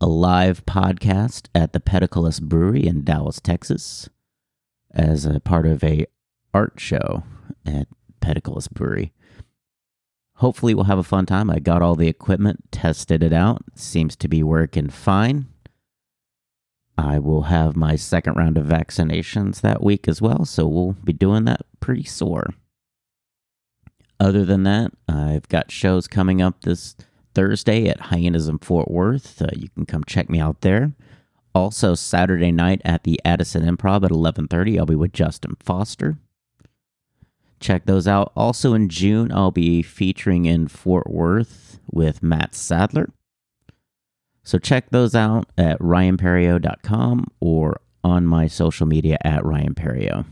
a live podcast at the Peticolas Brewery in Dallas, Texas, as a part of a art show at Peticolas Brewery. Hopefully, we'll have a fun time. I got all the equipment, tested it out. Seems to be working fine. I will have my second round of vaccinations that week as well, so we'll be doing that pretty sore. Other than that, I've got shows coming up this Thursday at Hyenas in Fort Worth. Uh, you can come check me out there. Also, Saturday night at the Addison Improv at 11:30, I'll be with Justin Foster. Check those out. Also in June, I'll be featuring in Fort Worth with Matt Sadler. So check those out at ryanperrio.com or on my social media at ryanperrio.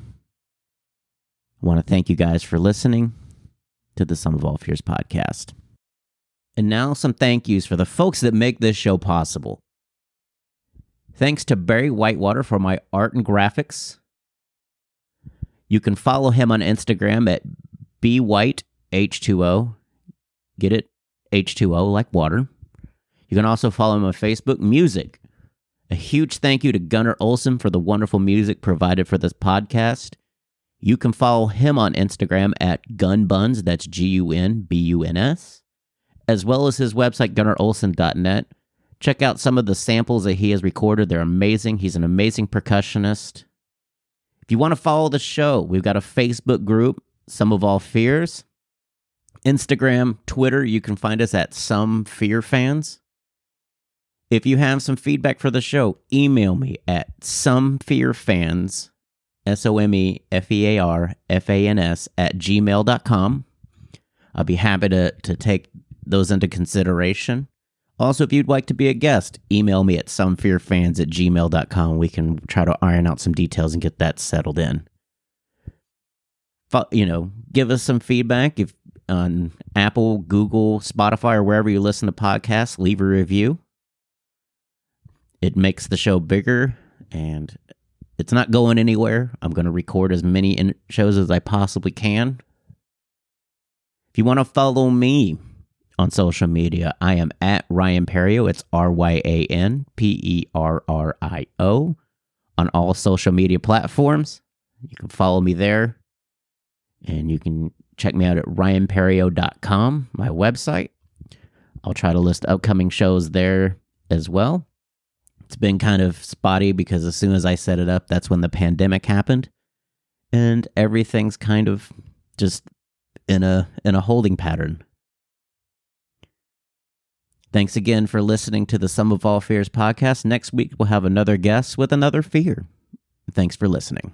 I want to thank you guys for listening to the Some of All Fears podcast. And now some thank yous for the folks that make this show possible. Thanks to Barry Whitewater for my art and graphics. You can follow him on Instagram at bwhiteh2o. Get it? H2O like water. You can also follow him on Facebook Music. A huge thank you to Gunnar Olsen for the wonderful music provided for this podcast. You can follow him on Instagram at gunbuns, that's G U N B U N S, as well as his website, gunnarolsen.net. Check out some of the samples that he has recorded. They're amazing. He's an amazing percussionist. If you want to follow the show, we've got a Facebook group, Some of All Fears. Instagram, Twitter, you can find us at Some Fear Fans. If you have some feedback for the show, email me at somefearfans, S O M E F E A R F A N S, at gmail.com. I'll be happy to, to take those into consideration. Also, if you'd like to be a guest, email me at somefearfans at gmail.com. We can try to iron out some details and get that settled in. You know, give us some feedback if on Apple, Google, Spotify, or wherever you listen to podcasts. Leave a review. It makes the show bigger and it's not going anywhere. I'm going to record as many shows as I possibly can. If you want to follow me on social media, I am at Ryan Perrio. It's R Y A N P E R R I O on all social media platforms. You can follow me there. And you can check me out at ryanperrio.com, my website. I'll try to list upcoming shows there as well. It's been kind of spotty because as soon as I set it up, that's when the pandemic happened. And everything's kind of just in a in a holding pattern. Thanks again for listening to the Some of All Fears podcast. Next week we'll have another guest with another fear. Thanks for listening.